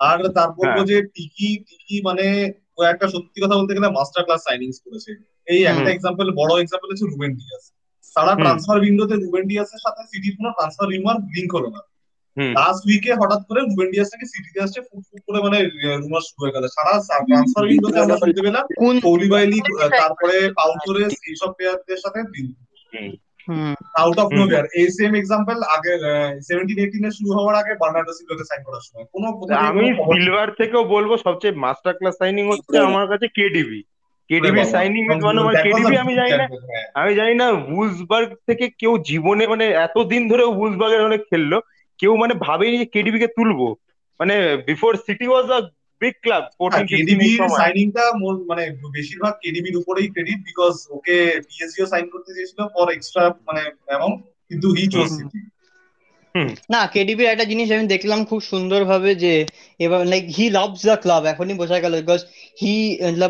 আর তার বলব হ্যাঁ। যে টিকি টিকি মানে ও একটা সত্যি কথা বলতে গেলে মাস্টার ক্লাস সাইনিংস করেছে। এই একটা এক্সাম্পল বড় এক্সাম্পল হচ্ছে রুবেন ডিয়াস সারা ট্রান্সফার উইন্ডোতে রুবেন ডিয়াসের সাথে সিটির কোনো ট্রান্সফার রিমার লিঙ্ক হলো না। লাস্ট উইকে হঠাৎ করে রুবেন ডিয়াস থেকে সিটিতে আসছে ফুট ফুট করে মানে রুমার শুরু হয়ে গেল। সারা ট্রান্সফার উইন্ডোতে আমরা শুনতে পেলাম কৌলি বাইলি তারপরে পাউতোরেস এইসব প্লেয়ারদের সাথে হুম। আউট অফ নোভেয়ার এই সেম এক্সাম্পল আগে সেভেন্টিন এইটিন এ শুরু হওয়ার আগে বার্নার্ডো সিলভাকে সাইন করার সময়। কোনো আমি সিলভার থেকেও বলব সবচেয়ে মাস্টার ক্লাস সাইনিং হচ্ছে আমার কাছে KDB KDB signing is one a KDB আমি জানি না। আমি জানি না উলসবার্গ থেকে কেউ জীবনে মানে এতদিন ধরে উলসবার্গের অনেক খেললো। কেউ মানে ভাবেনি যে কেডিবি কে তুলবো। মানে before City was a big club এই সাইনিংটা মানে বেশিরভাগ কেডিবির উপরেই ক্রেডিট বিকজ ওকে পিএসজিও সাইন করতে চেয়েছিল ফর এক্সট্রা মানে অ্যামাউন্ট কিন্তু হি চোজ সিটি না কেডিবির একটা জিনিস আমি দেখলাম খুব সুন্দরভাবে যে এবার like he loves the club এখনই বোঝা গেল বিকজ হি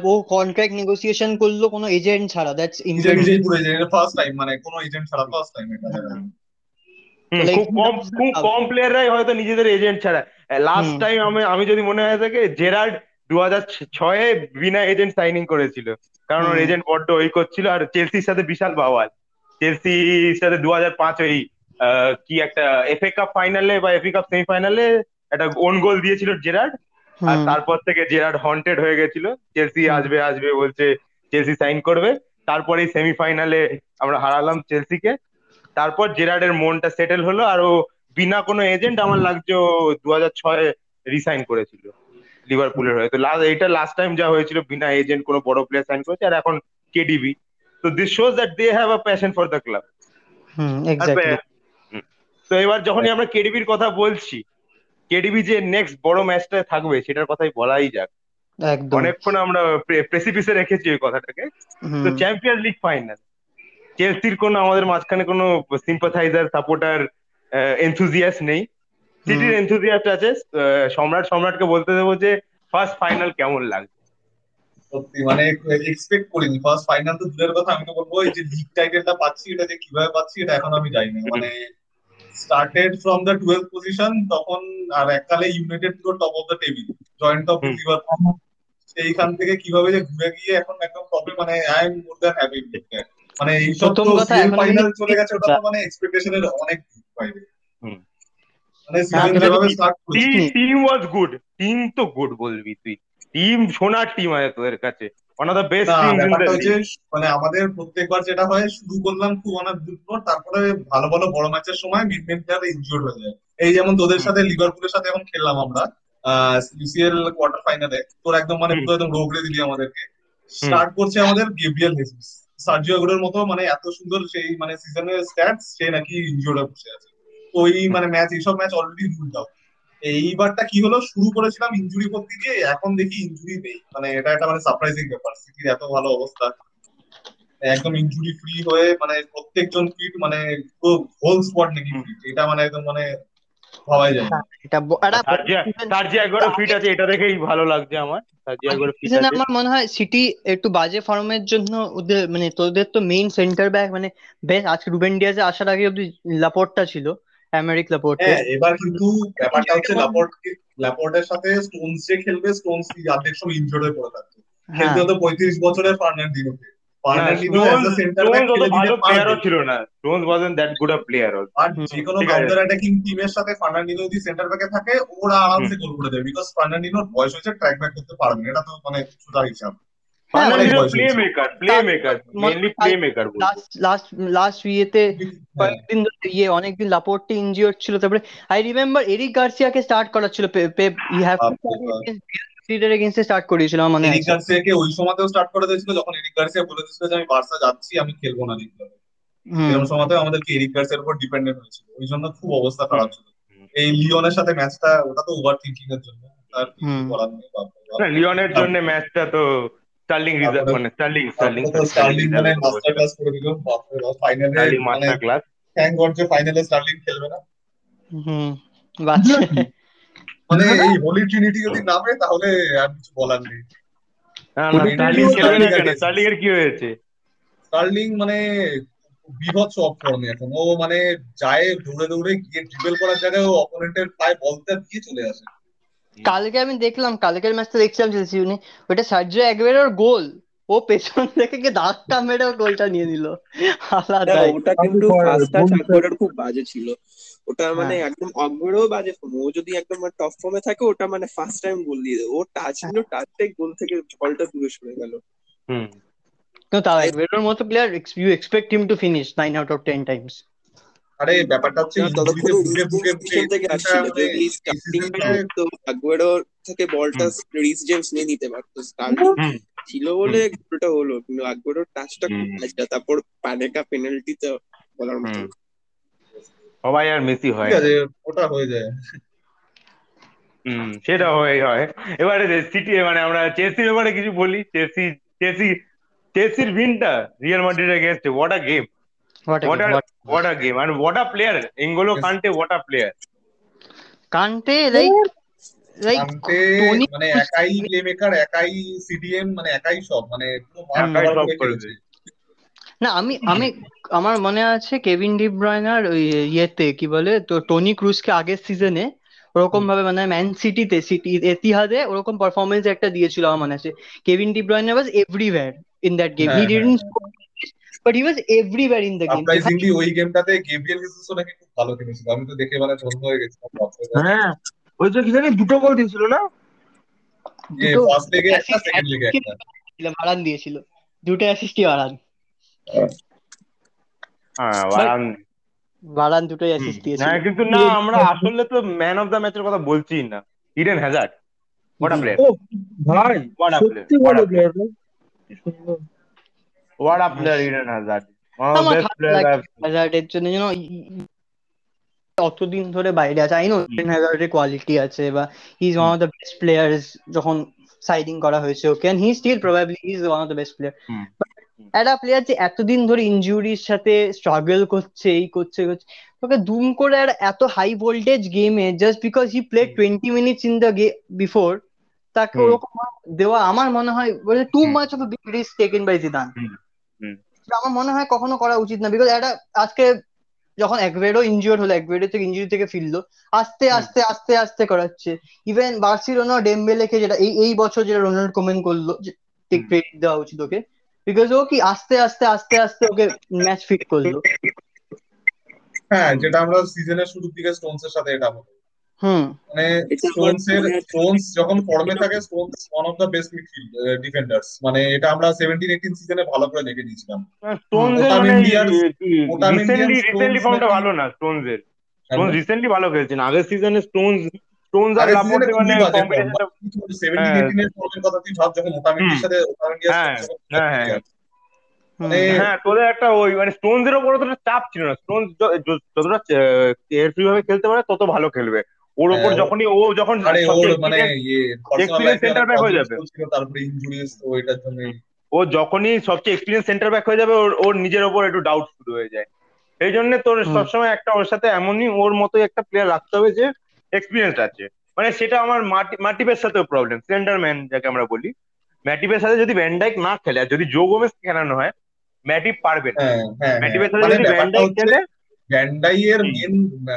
ও কন্ট্রাক্ট নেগোসিয়েশন করল কোনো এজেন্ট ছাড়া দ্যাটস ফার্স্ট টাইম মানে কোনো এজেন্ট ছাড়া ফার্স্ট টাইম এটা হ্যাঁ দেখা তো হুম লাইক খুব কম খুব কম প্লেয়াররাই হয়তো নিজেদের এজেন্ট ছাড়া। লাস্ট টাইম আমি আমি যদি মনে হয় থাকে জেরার্ড দু হাজার ছয়ে বিনা এজেন্ট সাইনিং করেছিল। কারণ ওর এজেন্ট বড্ড ওই করছিল আর চেলসির সাথে বিশাল বাওয়াল। চেলসির সাথে দু হাজার পাঁচ ওই কি একটা এফএ কাপ ফাইনালে বা এফএ কাপ সেমিফাইনালে একটা ওন গোল দিয়েছিল জেরার্ড আর তারপর থেকে জেরার্ড হন্টেড হয়ে গেছিল। চেলসি আসবে আসবে বলছে চেলসি সাইন করবে। তারপরে সেমিফাইনালে আমরা হারালাম চেলসিকে তারপর জেরার্ডের মনটা সেটেল হলো আর ও বিনা কোনো এজেন্ট আমার লাগছে ও দু হাজার ছয় রিসাইন করেছিল লিভারপুলের হয়ে। তো লাস্ট এটা লাস্ট টাইম যা হয়েছিল বিনা এজেন্ট কোনো বড় প্লেয়ার সাইন করেছে আর এখন কেডিবি তো this shows that they have a passion for the club. তো এবার যখনই আমরা কেডিবির কথা বলছি কেডিবি যে নেক্সট বড় ম্যাচটা থাকবে সেটার কথাই বলাই যাক। অনেকক্ষণ আমরা প্রেসিপিসে রেখেছি ওই কথাটাকে। তো চ্যাম্পিয়ন লিগ ফাইনাল চেলসির কোনো আমাদের মাঝখানে কোনো সিম্পাথাইজার সাপোর্টার এনথুজিয়াস্ট নেই। সিটির এনথুজিয়াস্ট আছে। সম্রাট সম্রাটকে বলতে দেবো যে ফার্স্ট ফাইনাল কেমন লাগছে সত্যি মানে এক্সপেক্ট করিনি। ফার্স্ট ফাইনাল তো দূরের কথা আমি তো বলব এই যে লিগ টাইটেলটা পাচ্ছি এটা যে কীভাবে পাচ্ছি এটা এখন আমি জানি না। মানে started from the twelve position তখন আর এককালে ইউনাইটেড পুরো top of the table joint hmm. Liverpool সেইখান থেকে কীভাবে যে ঘুরে গিয়ে এখন একদম টপে মানে I am more than happy মানে এইসব প্রথম তো ফাইনাল চলে গেছে ওটা তো মানে এক্সপেকটেশনের অনেক বাইরে মানে যেভাবে start team was good team তো গুড বলবি তুই। টিম সোনার টিম আছে তোদের কাছে। ওয়ান অফ দ্য বেস্ট না ইন দ্য লিগ মানে আমাদের প্রত্যেকবার যেটা হয় শুরু করলাম খুব অনেক গুড নোট তারপরে ভালো ভালো বড় ম্যাচের সময় মিড মিড প্লেয়ার ইনজুর্ড হয়ে যায়। এই যেমন তোদের সাথে লিভারপুলের সাথে এখন খেললাম আমরা ইউসিএল কোয়ার্টার ফাইনালে তোর একদম মানে পুরো একদম রোগড়ে দিলি আমাদেরকে। স্টার্ট করছে আমাদের গেব্রিয়াল হেসুস সার্জিও আগুয়েরোর মতো মানে এত সুন্দর সেই মানে সিজনের স্ট্যাটস সে নাকি ইনজুর্ড বসে আছে। ওই মানে ম্যাচ এইসব ম্যাচ অলরেডি রুল আউট এইবারটা কি হলো? শুরু করেছিলাম ইনজুরি করতে গিয়ে এখন দেখি ইনজুরি নেই। মানে এটা একটা মানে সারপ্রাইজিং ব্যাপার। সিটির এত ভালো অবস্থা। একদম ইনজুরি ফ্রি হয়ে মানে প্রত্যেকজন ফিট মানে হোল স্পট নাকি ফিট এটা মানে একদম মানে ভাবাই যায়। এটা তার যে season- তার যে একবারও ফিট আছে এটা দেখেই ভালো লাগছে আমার। তার যে একবারও ফিট আছে। আমার মনে হয় সিটি একটু বাজে ফর্মের জন্য ওদের মানে তোদের তো মেইন সেন্টার ব্যাক মানে বেশ আজকে রুবেন ডিয়াজে আসার আগে অব্দি লাপোর্টটা ছিল আমেরিক লাপোর্টে হ্যাঁ এবার কিন্তু ব্যাপারটা হচ্ছে লাপোর্ট লাপোর্টের সাথে স্টোনস যে খেলবে স্টোনস অর্ধেক সময় ইনজুর্ড হয়ে পড়ে থাকতো হ্যাঁ। খেলতে হতো পঁয়ত্রিশ বছরের ফার্নান্ডিনোকে। না Fernandinho as Stones a centre back Stones অত খেলে দিতে ভালো প্লেয়ারও পারবে ছিল না Stones wasn't that good a player আর হুম যে কোনো ঠিক আছে কাউন্টার অ্যাটাকিং টিমের সাথে ফার্নান্ডিনো যদি সেন্টার ব্যাকে থাকে ওরা হুম আরামসে গোল করে দেবে বিকজ ফার্নান্ডিনোর বয়স হয়েছে ট্র্যাক ব্যাক করতে পারবে না এটা তো মানে সোজা হিসাব হ্যাঁ অনেক ফার্নান্ডিনো বয়স প্লে হয়েছে maker play maker mainly play maker বলবো লাস্ট লাস্ট লাস্ট ইয়েতে হ্যাঁ কয়েকদিন ধরে ইয়ে অনেকদিন লাপোর্টে ইনজিওর্ড ছিল তারপরে আই রিমেম্বার এরিক গার্সিয়াকে স্টার্ট করা ছিল টু এগেইনস্টে স্টার্ট করিয়েছিল আমার মনে এরিক গার্সিয়াকে ওই সময়তেও স্টার্ট করে দিয়েছিল যখন এরিক গার্সিয়া বলে দিয়েছিল যে আমি বার্সা যাচ্ছি আমি খেলব না লিগ ক্লাবে হুম। এরকম সময়তেও আমাদেরকে এরিক গার্সিয়ার উপর ডিপেন্ডেন্ট হয়েছিল। ওই জন্য খুব অবস্থা খারাপ ছিল। এই লিওনের সাথে ম্যাচটা ওটা তো ওভার থিঙ্কিং এর জন্য। তার কিছু করার নেই লিওনের জন্য ম্যাচটা তো স্টার্লিং রিজার্ভ মানে স্টার্লিং স্টার্লিং স্টার্লিং মানে মাস্টার ক্লাস করে দিল। ফাইনালে মানে মাস্টার ক্লাস থ্যাংক গড যে ফাইনালে স্টার্লিং খেলবে না। হুম বাচ্চা। [LAUGHS] মানে এই হোলি ট্রিনিটি যদি নামে তাহলে আর কিছু বলার নেই। স্টার্লিং এর কি হয়েছে? মানে বিভৎস অফ ফর্মে এখন। ও মানে যায় দৌড়ে দৌড়ে গিয়ে করার জায়গায় ও অপোনেন্টের পায়ে বলটা দিয়ে চলে আসে। কালকে আমি দেখলাম কালকের ম্যাচটা দেখছিলাম চেলসি ওটা সার্জিও অ্যাগুয়েরোর গোল। ও পেছন থেকে গিয়ে ধাক্কা মেরে গোলটা নিয়ে নিল। ওটা কিন্তু খুব বাজে ছিল। ওটা মানে হ্যাঁ। একদম আকবরও বাজে form। ও যদি একদম টপ ফর্মে থাকে ওটা মানে ফার্স্ট টাইম গোল দিয়ে দেবে। ও টাচ নিল টাচটাই গোল থেকে বলটা দূরে সরে গেল। হুম। কিন্তু তাও অ্যাগুয়েরোর মতো player you expect him to finish nine out of ten times আরে ব্যাপারটা হচ্ছে বুকে বুকে থেকে আসছিল মানে যদি স্টার্টিং তো আগুয়েরো থেকে বলটা রিস জেমস নিয়ে নিতে পারতো। স্টার্টিং ছিল বলে গোলটা হলো। কিন্তু আগুয়েরোর টাচটা খুব তারপর পানেকা পেনাল্টি তো বলার মতো। সবাই আর মেসি হয় ঠিক না। আছে ওটা হয়ে যায়। হুম সেটা হয়ে হয়। এবারে সিটি মানে আমরা চেলসির ব্যাপারে কিছু বলি। চেলসি চেলসি চেলসির উইনটা Real Madrid against what a game what a what a game R what a player N'Golo. Kante what a player Kante like like মানে একাই প্লে মেকার একাই সিডিএম মানে একাই সব মানে পুরো মাঠ একাই সব করে না আমি আমি আমার মনে আছে কেভিন ডি ব্রয়নার ওই ইয়েতে কি বলে তো টনি ক্রুজকে আগের সিজনে ওরকম ভাবে মানে ম্যান সিটিতে সিটি এতিহাদে ওরকম পারফরমেন্স একটা দিয়েছিল আমার মনে আছে। Kevin De ব্রয়নার was everywhere in that game he didn't but he was everywhere in the game surprisingly ওই গেমটাতে গেব্রিয়েল জেসুসও নাকি খুব ভালো খেলেছিল। আমি তো দেখে মানে ধন্য হয়ে গেছিলাম হ্যাঁ ওই যে কি জানি দুটো গোল দিয়েছিল না? ফার্স্ট লেগে একটা সেকেন্ড লেগে একটা। দিয়েছিল? দুটো অ্যাসিস্টই হ্যাঁ বারান বারান দুটোই অ্যাসিস্ট দিয়েছিল হ্যাঁ কিন্তু না আমরা আসলে তো ম্যান অফ দ্য ম্যাচের কথা বলছি না। Eden Hazard what a player ভাই player what a player Eden Hazard player হ্যাজার্ডের জন্য অতদিন ধরে বাইরে আছে। আই নো ইডেন হ্যাজার্ডের কোয়ালিটি আছে বা he is one of the best players যখন সাইডিং করা হয়েছে okay and he still probably is one of the best player একটা প্লেয়ার যে এতদিন ধরে ইনজুরির সাথে স্ট্রাগল করছে এই করছে করছে তোকে দুম করে আর এত হাই ভোল্টেজ গেমে just because he play twenty minutes in the game before তাকে ওরকম দেওয়া আমার মনে হয় বলে too. Much of big risk taken by Zidane. আমার মনে হয় কখনো করা উচিত না বিকজ একটা আজকে যখন একবেরও ইনজিওর হলো একবেরো থেকে ইনজুরি থেকে ফিরলো আস্তে আস্তে আস্তে আস্তে করাচ্ছে। ইভেন বার্সিলোনা ডেম্বেলেকে যেটা এই এই বছর যেটা রোনাল্ড কোমেন করল ঠিক ক্রেডিট দেওয়া উচিত ওকে বিকজ ও কি আস্তে আস্তে আস্তে আস্তে ওকে ম্যাচ ফিট করল। হ্যাঁ যেটা আমরা সিজনের শুরুর দিকে স্টোনস এর সাথে এটা হলো হুম। মানে স্টোনস এর স্টোনস যখন ফর্মে থাকে Stones one of the best midfield defenders মানে এটা আমরা সেভেন্টিন এইটিন সিজনে ভালো করে দেখে দিয়েছিলাম স্টোনস এর মানে রিসেন্টলি রিসেন্টলি ফর্মটা ভালো না স্টোনস এর। হ্যাঁ, স্টোনস রিসেন্টলি ভালো খেলছেন আগের সিজনে স্টোনস স্টোনস আর লাপোর্টে মানে কম্পিটিশনটা সেভেন্টিন হ্যাঁ। এইটিন এর ফর্মের কথা তুই ভাব যখন মোটামুটির সাথে ওটাম হ্যাঁ, হ্যাঁ, হ্যাঁ। তোদের একটা ওই মানে স্টোনস এর উপর অতটা চাপ ছিল না। স্টোনস যতটা কেয়ারফ্রি ভাবে খেলতে পারে তত ভালো খেলবে। ওর ওপর হ্যাঁ, যখনই ও যখন মানে ইয়ে পার্সোনাল experience লাইফে center back হয়ে যাবে। তারপরে ইনজুরিস তো এটার জন্য ও যখনই সবচেয়ে এক্সপিরিয়েন্স সেন্টার ব্যাক হয়ে যাবে ওর ওর নিজের ওপর একটু ডাউট শুরু হয়ে যায়। সেই জন্য তোর সবসময় একটা ওর সাথে এমনই ওর মতোই একটা প্লেয়ার রাখতে হবে যে এক্সপিরিয়েন্স আছে। মানে সেটা আমার মাটি মাটিপের সাথেও প্রবলেম সেন্টার ম্যান যাকে আমরা বলি। ম্যাটিপের সাথে যদি ভ্যান্ডাইক না খেলে আর যদি জো গোমেস খেলানো হয় ম্যাটিপ পারবে না। হ্যাঁ হ্যাঁ ম্যাটিপের সাথে মানে যদি ভ্যান্ডাইক খেলে ভ্যান্ডাই এর হুম। মেন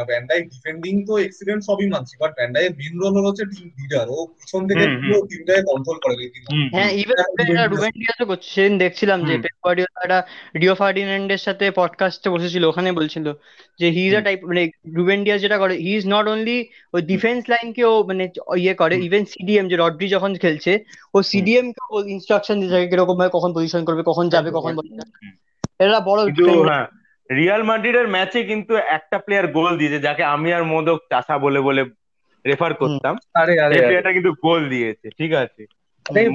ভ্যান্ডাই ডিফেন্ডিং তো এক্সিলেন্ট সবই মানছি বাট ভ্যান্ডাই এর মেন রোল হচ্ছে টিম লিডার ও পিছন থেকে পুরো টিমটাকে কন্ট্রোল করে হ্যাঁ ইভেন হ্যাঁ, রুবেন করছে সেদিন দেখছিলাম যে। পেপ গার্ডিওলা একটা রিও ফার্ডিনান্ডের সাথে পডকাস্টে বসেছিল ওখানে বলছিল যে হি ইজ আ টাইপ মানে রুবেন ডিয়াস যেটা করে হি ইজ নট অনলি ওই ডিফেন্স লাইনকে ও মানে ইয়ে করে ইভেন সিডিএম যে রড্রি যখন খেলছে ও সিডিএম কে ইনস্ট্রাকশন দিয়ে থাকে কীরকম ভাবে কখন পজিশন করবে কখন যাবে কখন বলবে হুম। এরা বড় হ্যাঁ রিয়াল মাদ্রিদের ম্যাচে কিন্তু একটা প্লেয়ার গোল দিয়েছে যাকে আমি আর মোদক চাষা বলে বলে রেফার করতাম। আরে আরে প্লেয়ারটা কিন্তু গোল দিয়েছে ঠিক আছে।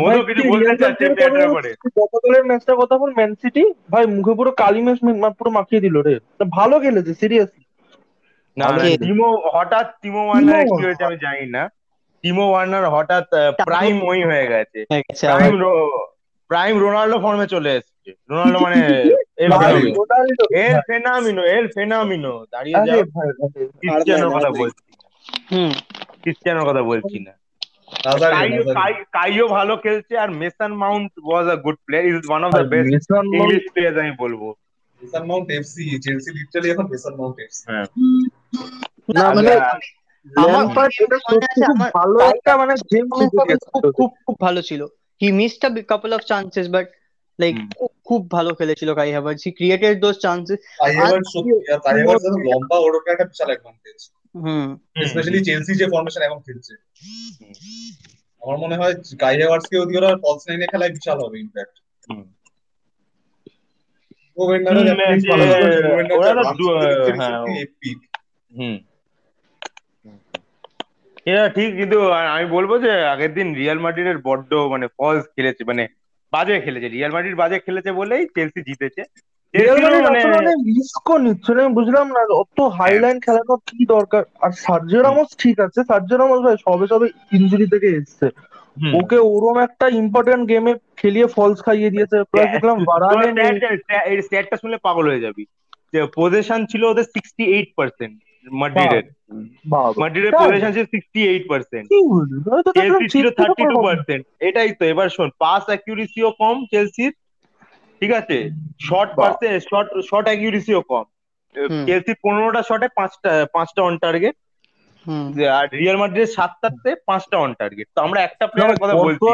মোদক কিছু বলতে চাচ্ছে প্লেয়ারটার কথা গতকালের ম্যাচটার কথা বল ম্যান সিটি ভাই মুখে পুরো কালি ম্যাচ পুরো মাখিয়ে দিল রে। ভালো খেলেছে সিরিয়াসলি না টিমো হঠাৎ টিমো ওয়ার্নার কি হয়েছে আমি জানি না। টিমো ওয়ার্নার হঠাৎ প্রাইম ওই হয়ে গেছে। প্রাইম রোনাল্ডো ফর্মে চলে এসেছে। রোনাল্ডো মানে এল ফেনামিনো এল ফেনামিনো এল ফেনামিনো দাঁড়িয়ে যাও। ক্রিশ্চিয়ানোর কথা বলছি। হুম। ক্রিস্টিয়ানোর কথা বলছি না। কাইও ভালো খেলছে আর Mason Mount was a good player is one of the best English player আমি বলব। Mason Mount FC Chelsea literally এখন মেসন মাউন্ট এফসি না মানে আমার ভালো একটা মানে খুব খুব খুব ভালো ছিল। He missed a couple of chances but like. খুব ভালো খেলেছিল Kai Havertz he created those chances তাই এবার সত্যি আর তাই এবার যেন লম্বা ওর উপরে একটা বিশাল অ্যাডভান্টেজ হুম। স্পেশালি চেলসি যে ফর্মেশন এখন খেলছে। আমার মনে হয় গাই হ্যাভার্টস কে ওদিকে ওরা ফলস নাইনে খেলায় বিশাল হবে ইম্প্যাক্ট হুম। হ্যাঁ, ঠিক কিন্তু আমি বলব যে আগের দিন রিয়াল মাদ্রিদের বড্ড মানে ফলস খেলেছে মানে বাজে খেলেছে রিয়াল মাদ্রিদ বাজে খেলেছে বলেই চেলসি জিতেছে। মানে আসলে অনেক রিস্কও নিচ্ছে না, বুঝলাম না অত হাই লাইন খেলানোর কি দরকার? আর সার্জিও রামোস ঠিক আছে সার্জিও রামোস ভাই সবে সবে ইনজুরি থেকে এসছে। ওকে ওরম একটা ইম্পর্টেন্ট গেমে খেলিয়ে ফলস খাইয়ে দিয়েছে প্লাস দেখলাম বারানে এই স্ট্যাটটা শুনলে পাগল হয়ে যাবি। যে পজিশন ছিল ওদের সিক্সটি এইট পার্সেন্ট মাদ্রিদের মাদ্রিদের পজিশন ছিল সিক্সটি এইট পার্সেন্ট কি বলিস আমি তো দেখলাম চেলসি ছিল চেলসিরও থার্টি টু পার্সেন্ট এটাই তো এবার শোন পাস অ্যাকিউরেসিও কম চেলসির ঠিক আছে? শর্ট। পার্সেন্ট শর্ট শর্ট অ্যাকিউরেসিও কম। চেলসির পনেরোটা শটে পাঁচটা পাঁচটা অন টার্গেট আর রিয়াল মাদ্রিদের সাতটাতে পাঁচটা অন টার্গেট তো আমরা একটা প্লেয়ারের কথা বলছি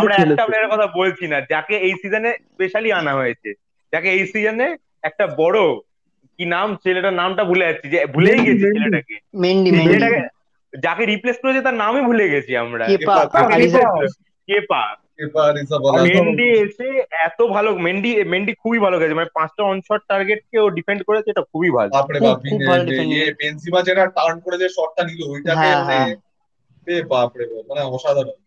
আমরা একটা প্লেয়ারের কথা বলছি না। যাকে এই সিজনে স্পেশালি আনা হয়েছে। যাকে এই সিজনে একটা বড় কি নাম ছেলেটার নামটা ভুলে যাচ্ছি যে ভুলেই গেছি ছেলেটাকে। মেন্ডি মেন্ডি ছেলেটাকে যাকে রিপ্লেস করেছে তার নামই ভুলে গেছি আমরা। কেপা মেন্ডি এসে এত ভালো মেন্ডি মেন্ডি খুবই ভালো গেছে মানে পাঁচটা অনশট টার্গেট কে ও ডিফেন্ড করেছে এটা খুবই ভালো। বাপরে বাপ বেনজিমা যেটা টার্ন করে যে শটটা নিল ওইটাকে হ্যাঁ, মানে হ্যাঁ। এ বাপরে বাপ মানে অসাধারণ।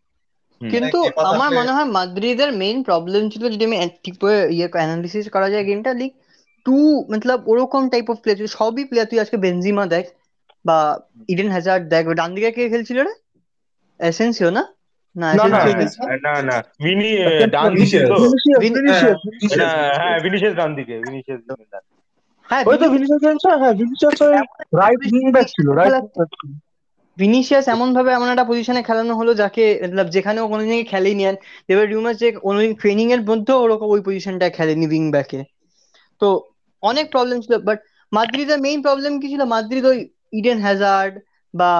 কিন্তু আমার মনে হয় মাদ্রিদের মেইন প্রবলেম ছিল যদি আমি ঠিক করে ইয়ে অ্যানালিসিস করা যায় গেমটা লিগ টু মতলব ওরকম টাইপ অফ প্লেয়ার সবই প্লেয়ার তুই আজকে বেনজিমা দেখ বা ইডেন হ্যাজার্ড দেখ ডান দিকে কে খেলছিল রে এসেন্সিও না না না, না, এসেন্সিও না, খেলছিল না না মিনি ডান দিকে তো Vinicius। ভিনিসিয়াস Vin- ভিনিসিয়াস না, হ্যাঁ ভিনিসিয়াস ডান দিকে ভিনিসিয়াস হ্যাঁ ওই তো ভিনিসিয়াস হ্যাঁ ভিনিসিয়াস রাইট উইং ব্যাক ছিল রাইট ভিনিসিয়াস এমন ভাবে এমন একটা পজিশনে খেলানো হলো যাকে মতলব যেখানে ও কোনোদিন খেলেনি আর দেবের রিউমার যে কোনোদিন ট্রেনিং এর মধ্যেও ওরকম ওই পজিশনটা খেলেনি উইং ব্যাকে তো অনেক প্রবলেম ছিল বাট মাদ্রিদের মেইন প্রবলেম কি ছিল? মাদ্রিদ ওই ইডেন হ্যাজার্ড বা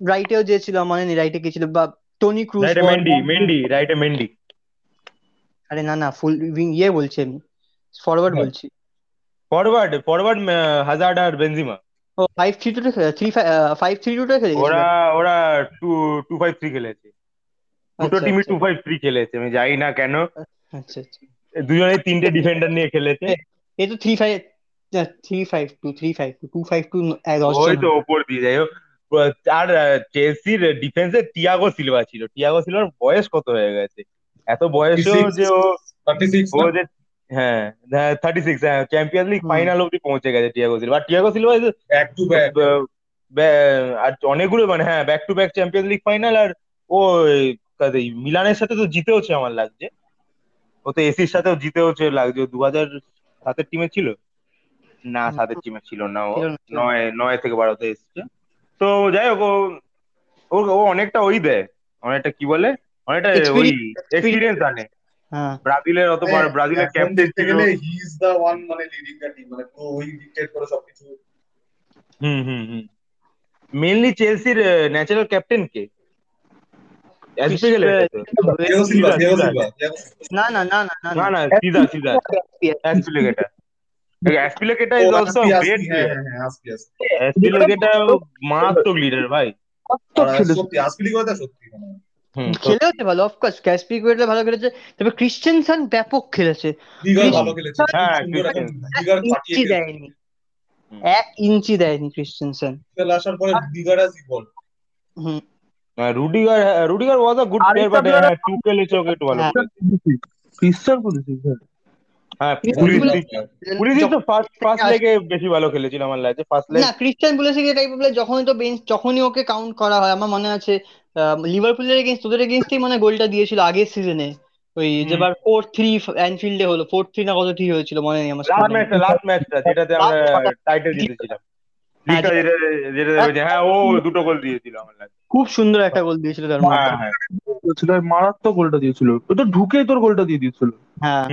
রাইটেও যে ছিল মনে নেই রাইটে কে ছিল বা টনি ক্রুজ মেন্ডি মেন্ডি রাইটে মেন্ডি আরে না না ফুল উইং ইয়ে বলছি আমি ফরওয়ার্ড হ্যাঁ। বলছি। ফরওয়ার্ড ফরওয়ার্ড হাজার্ড আর বেনজিমা ও five three two three five three টুতে খেলে ওরা ওরা টু টু ফাইভ থ্রি খেলেছে। দুটো আচ্ছা, টিমই আচ্ছা। টু ফাইভ থ্রি খেলেছে আমি জানি না কেন। আচ্ছা আচ্ছা। দুজনেই তিনটে ডিফেন্ডার নিয়ে খেলেছে। এ তো three five three five two three five two two five two ওই তো ওপর দিয়ে যাই হোক। আর চেলসির ডিফেন্সে টিয়াগো সিলভা ছিল। টিয়াগো সিলভার বয়স কত হয়ে গেছে? এত বয়সেও 36 যে ও 36 ও যে হ্যাঁ থার্টি সিক্স হ্যাঁ চ্যাম্পিয়ন্স লিগ ফাইনাল অব্দি পৌঁছে গেছে Thiago Silva R Thiago Silva back to back আর অনেকগুলো মানে হ্যাঁ back to back Champions League final আর ও মিলানের সাথে তো জিতেওছে আমার লাগছে। ও তো এসির সাথেও জিতেওছে লাগছে। দু হাজার সাতের টিমে ছিল? না সাতের টিমে ছিল না। ও। নয় নয় থেকে বারোতে এসছে। তো যাই হোক ও ও- ও অনেকটা ওই দেয়। অনেকটা কি বলে? অনেকটা ওই এক্সপিরিয়েন্স আনে। হ্যাঁ। ব্রাজিলের অত বড়- ব্রাজিলের ক্যাপ্টেন দেখতে গেলে হি ইজ দা ওয়ান মানে লিডিং দ্য টিম মানে পুরো ওই ডিক্টেট করে সবকিছু। হুম হুম হুম। মেনলি চেলসির ন্যাচারাল ক্যাপ্টেন কে অ্যাসপিগেলের তো থিও সিলভা সিজা, থিও সিজা। সিলভা থিও না না না না না না সিধা সিধা Azpilicueta Azpilicueta is also great Azpi, হ্যাঁ, হ্যাঁ, হ্যাঁ, আসপি, আসপি। অ্যাসপিলেগেটা মারাত্মক লিডার ভাই কত আর খেলেছে সত্যি আসপিলি সত্যি মানে। খেলেওছে ভালো অফকোর্স ক্যাসপি কুয়েটে ভালো খেলেছে তবে ক্রিশ্চিয়ানসন ব্যাপক খেলেছে। হ্যাঁ, ইঞ্চি দেয়নি। এক ইঞ্চি দেয়নি ক্রিশ্চিয়ানসন আসার পরে দিগার হুম। Rudiger Rudiger was a good player but player- হ্যাঁ টুকেল এসে ওকে একটু ভালো। হ্যাঁ। করেছে পুলিশ হ্যাঁ পুলিশ পুলিশ তো ফার্স্ট ফার্স্ট লেগে বেশি ভালো খেলেছিল আমার লাগছে ফার্স্ট লেগ না ক্রিশ্চিয়ান পুলিশিক টাইপ যখনই তো বেঞ্চ যখনই ওকে কাউন্ট করা হয় আমার মনে আছে লিভারপুলের এগেইনস্ট তোদের এগেইনস্টই মানে গোলটা দিয়েছিল আগের সিজনে ওই। যেবার ফোর থ্রি অ্যানফিল্ডে হলো ফোর থ্রি না কত থ্রি হয়েছিল মনে নেই আমার। লাস্ট ম্যাচটা লাস্ট ম্যাচটা যেটাতে আমরা টাইটেল জিতেছিলাম। খুব সুন্দর একটা গোল দিয়েছিল তার মধ্যে হ্যাঁ হ্যাঁ। দিয়েছিল, মারাত্মক গোলটা দিয়েছিল। ও তো ঢুকেই তোর গোলটা দিয়ে দিয়েছিল। হ্যাঁ।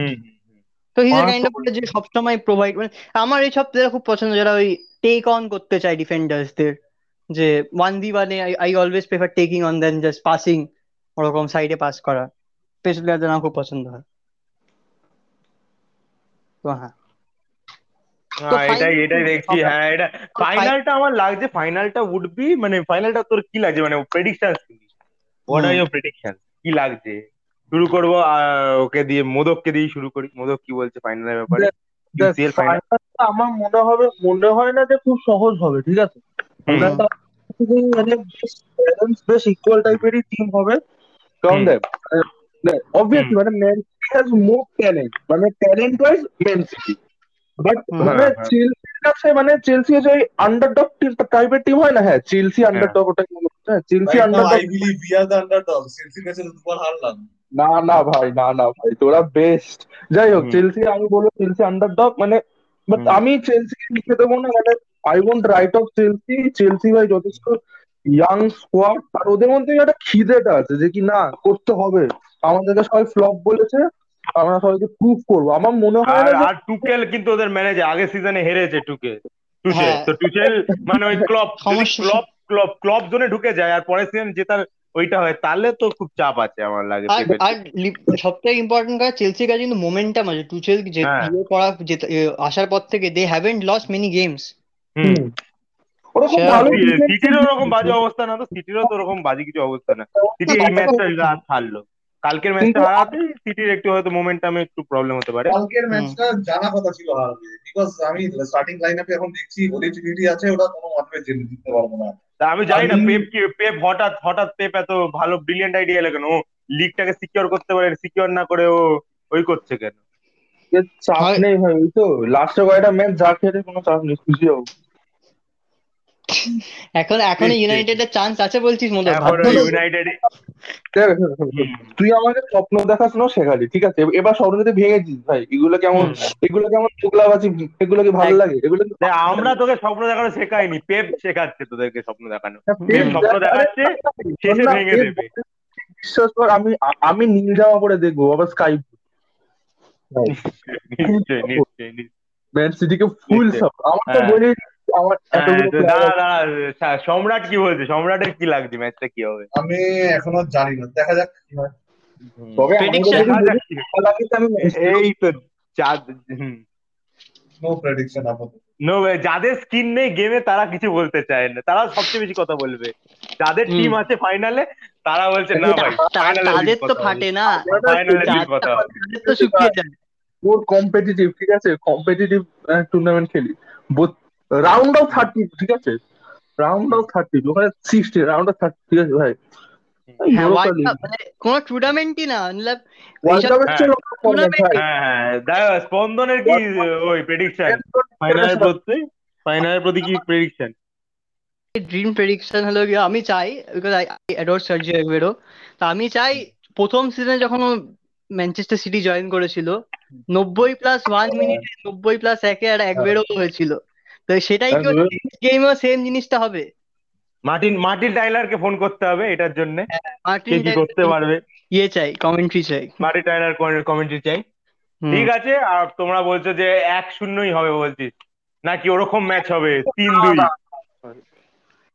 তো হিজ এ কাইন্ড অফ যে সবসময় প্রোভাইড মানে আমার এইসব প্লেয়ার খুব পছন্দ যারা ওই টেক অন করতে চায় ডিফেন্ডার্সদের যে ওয়ান ভি ওয়ানে I always prefer taking on than just passing ওরকম সাইডে পাস করা। স্পেস প্লেয়ারদের আমার খুব পছন্দ হয়। তো হ্যাঁ। হ্যাঁ এটাই এটাই দেখছি। হ্যাঁ এটা ফাইনালটা আমার লাগছে ফাইনালটা উড বি মানে ফাইনালটা তোর কি লাগছে? মানে prediction what are your prediction কি লাগছে? শুরু করব ওকে দিয়ে মোদককে দিয়ে শুরু করি। মোদক কি বলছে ফাইনালের ব্যাপারে? আমার মনে হবে মনে হয় না যে খুব সহজ হবে ঠিক আছে? মানে বেশ ইকুয়াল টাইপেরই টিম হবে। কারণ দেখ অবভিয়াসলি মানে Man City has more talent মানে talent wise Man City but মানে হ্যাঁ, হ্যাঁ। চেলসির কাছে মানে চেলসি যে আন্ডারডগ টাইপের টিম হয় না? হ্যাঁ চেলসি আন্ডারডগ ওটা? হ্যাঁ Chelsea underdog I believe we are the underdog. চেলসির কাছে দুবার হারলাম। না না ভাই না না ভাই তোরা বেস্ট যাই হোক চেলসি আমি বলব চেলসি আন্ডারডগ মানে বাট আমি চেলসিকে লিখে দেবো না মানে I want write off Chelsea Chelsea ভাই যথেষ্ট ইয়াং স্কোয়াড আর ওদের মধ্যে একটা খিদেটা আছে যে কি না করতে হবে। আমাদেরকে সবাই ফ্লপ বলেছে। আমরা সবাইকে প্রুভ করব। আমার মনে হয় আর আর টুকেল কিন্তু ওদের ম্যানেজার আগের সিজনে হেরেছে টুকেল টুচেল হ্যাঁ। তো টুচেল মানে ওই [LAUGHS] সমস্যা- ক্লব ক্লব ক্লব জোনে ঢুকে যায় আর পরের সিজন জেতার ওইটা হয় তাহলে তো খুব চাপ আছে আমার লাগে আর। আর সব থেকে ইম্পর্টেন্ট কথা চেলসির কাছে কিন্তু মোমেন্টাম আছে। টুচেল যে হ্যাঁ। ইয়ে করা যেতে- আসার পর থেকে they haven't lost many games hmm. Hmm. ওরকম ভালো সিটিরও ওরকম বাজে অবস্থা না তো সিটিরও তো ওরকম বাজে কিছু অবস্থা না। সিটি এই [LAUGHS] ম্যাচটা হারলো কালকের ম্যাচটা হারাতে সিটির একটু হয়তো মোমেন্টামে একটু প্রবলেম হতে পারে। কালকের ম্যাচটা জানা কথা ছিল হারবে বিকজ আমি স্টার্টিং লাইন আপে এখন দেখছি ওলি ট্রিনিটি আছে ওটা কোনো মাধ্যমে জেনে দিতে পারব না। তা আমি জানি না পেপ কি পেপ হঠাৎ হঠাৎ পেপ এত ভালো ব্রিলিয়েন্ট আইডিয়া এলো কেন? ও লিগটাকে সিকিউর করতে পারে সিকিউর না করে ও ওই করছে কেন? চাপ নেই ভাই ওই তো লাস্টে কয়টা ম্যাচ যা খেলে কোনো চাপ নেই খুশি হব এখন এখন ঠিক। ইউনাইটেডের চান্স আছে বলছিস মনে এখন ইউনাইটেড তুই আমাকে স্বপ্ন দেখাস না শেখালি ঠিক আছে? এবার স্বপ্ন যদি ভেঙেছিস ভাই এগুলো কেমন এগুলো কেমন চুগলাবাজি এগুলো কি ভালো লাগে? এগুলো কি- আমরা তোকে স্বপ্ন দেখানো শেখাইনি পেপ শেখাচ্ছে তোদেরকে স্বপ্ন দেখানো। পেপ পেপ স্বপ্ন দেখাচ্ছে। শেষে ভেঙে দেবে। বিশ্বাস কর আমি আমি নীল জামা পরে দেখব আবার স্কাই নিশ্চয়ই নিশ্চয়ই নিশ্চয়ই। ম্যান সিটিকে ফুল নিশ্চয়ই। সাপ আমার তো হ্যাঁ। বলে আমার হ্যাঁ, সম্রাট কি বলছে? সম্রাটের কি লাগছে ম্যাচটা কি হবে? আমি এখনও জানি না দেখা যাক কি হয়। তবে এই তো নো প্রেডিকশন আপাতত। নো যাদের স্কিন নেই গেমে তারা কিছু বলতে চায় না। তারা সবচেয়ে বেশি কথা বলবে। যাদের টিম আছে ফাইনালে তারা বলছে না ভাই তাদের তো ফাটে না। ফাইনালে কথা তাদের তো শুকিয়ে যায় ওর কম্পিটিটিভ ঠিক আছে? কম্পিটিটিভ টুর্নামেন্ট খেলি। রাউন্ড অফ থার্টি ঠিক আছে? রাউন্ড অফ থার্টি ওখানে সিক্সটি রাউন্ড অফ থার্টি ঠিক আছে ভাই? হ্যাঁ মানে কোনো টুর্নামেন্টই না মানে। হ্যাঁ হ্যাঁ স্পন্দনের কি ওই প্রেডিকশন ফাইনালের প্রতি ফাইনালের প্রতি কি প্রেডিকশন ড্রিম প্রেডিকশন হলো গিয়ে আমি চাই because I adore Sergio Aguero তা আমি চাই প্রথম সিজনে যখন ও ম্যানচেস্টার সিটি জয়েন করেছিল নব্বই প্লাস ওয়ান মিনিটে নব্বই প্লাস একে আর একবেরও হয়েছিল। তো সেটাই কি হ্যাঁ, গেমও সেম জিনিসটা হবে। মার্টিন মার্টিন টাইলারকে ফোন করতে হবে এটার জন্য। কে মার্টিন কি করতে পারবে? ইয়ে চাই কমেন্ট্রি চাই। মার্টিন টাইলার কমেন্ট্রি চাই। ঠিক আছে আর তোমরা বলছো যে এক শূন্যই হবে বলছিস নাকি ওরকম ম্যাচ হবে? তিন দুই।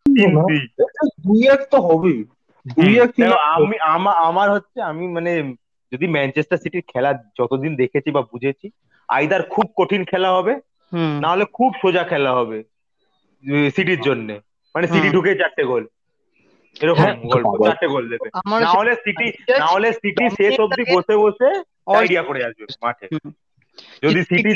দুই। এক তো দুই এক দেখো, এক আমি আমা- আমার হচ্ছে আমি মানে যদি ম্যানচেস্টার সিটির খেলা যতদিন দেখেছি বা বুঝেছি আইদার খুব কঠিন খেলা হবে না হলে খুব সোজা খেলা হবে সিটির জন্য। মানে সিটি। ঢুকে চারটে গোল। এরকম হ্যাঁ, গল্প চারটে গোল দেবে। না হলে সিটি না হলে সিটি শেষ অবধি থাকে। বসে বসে আইডিয়া করে আসবে মাঠে। যদি সিটি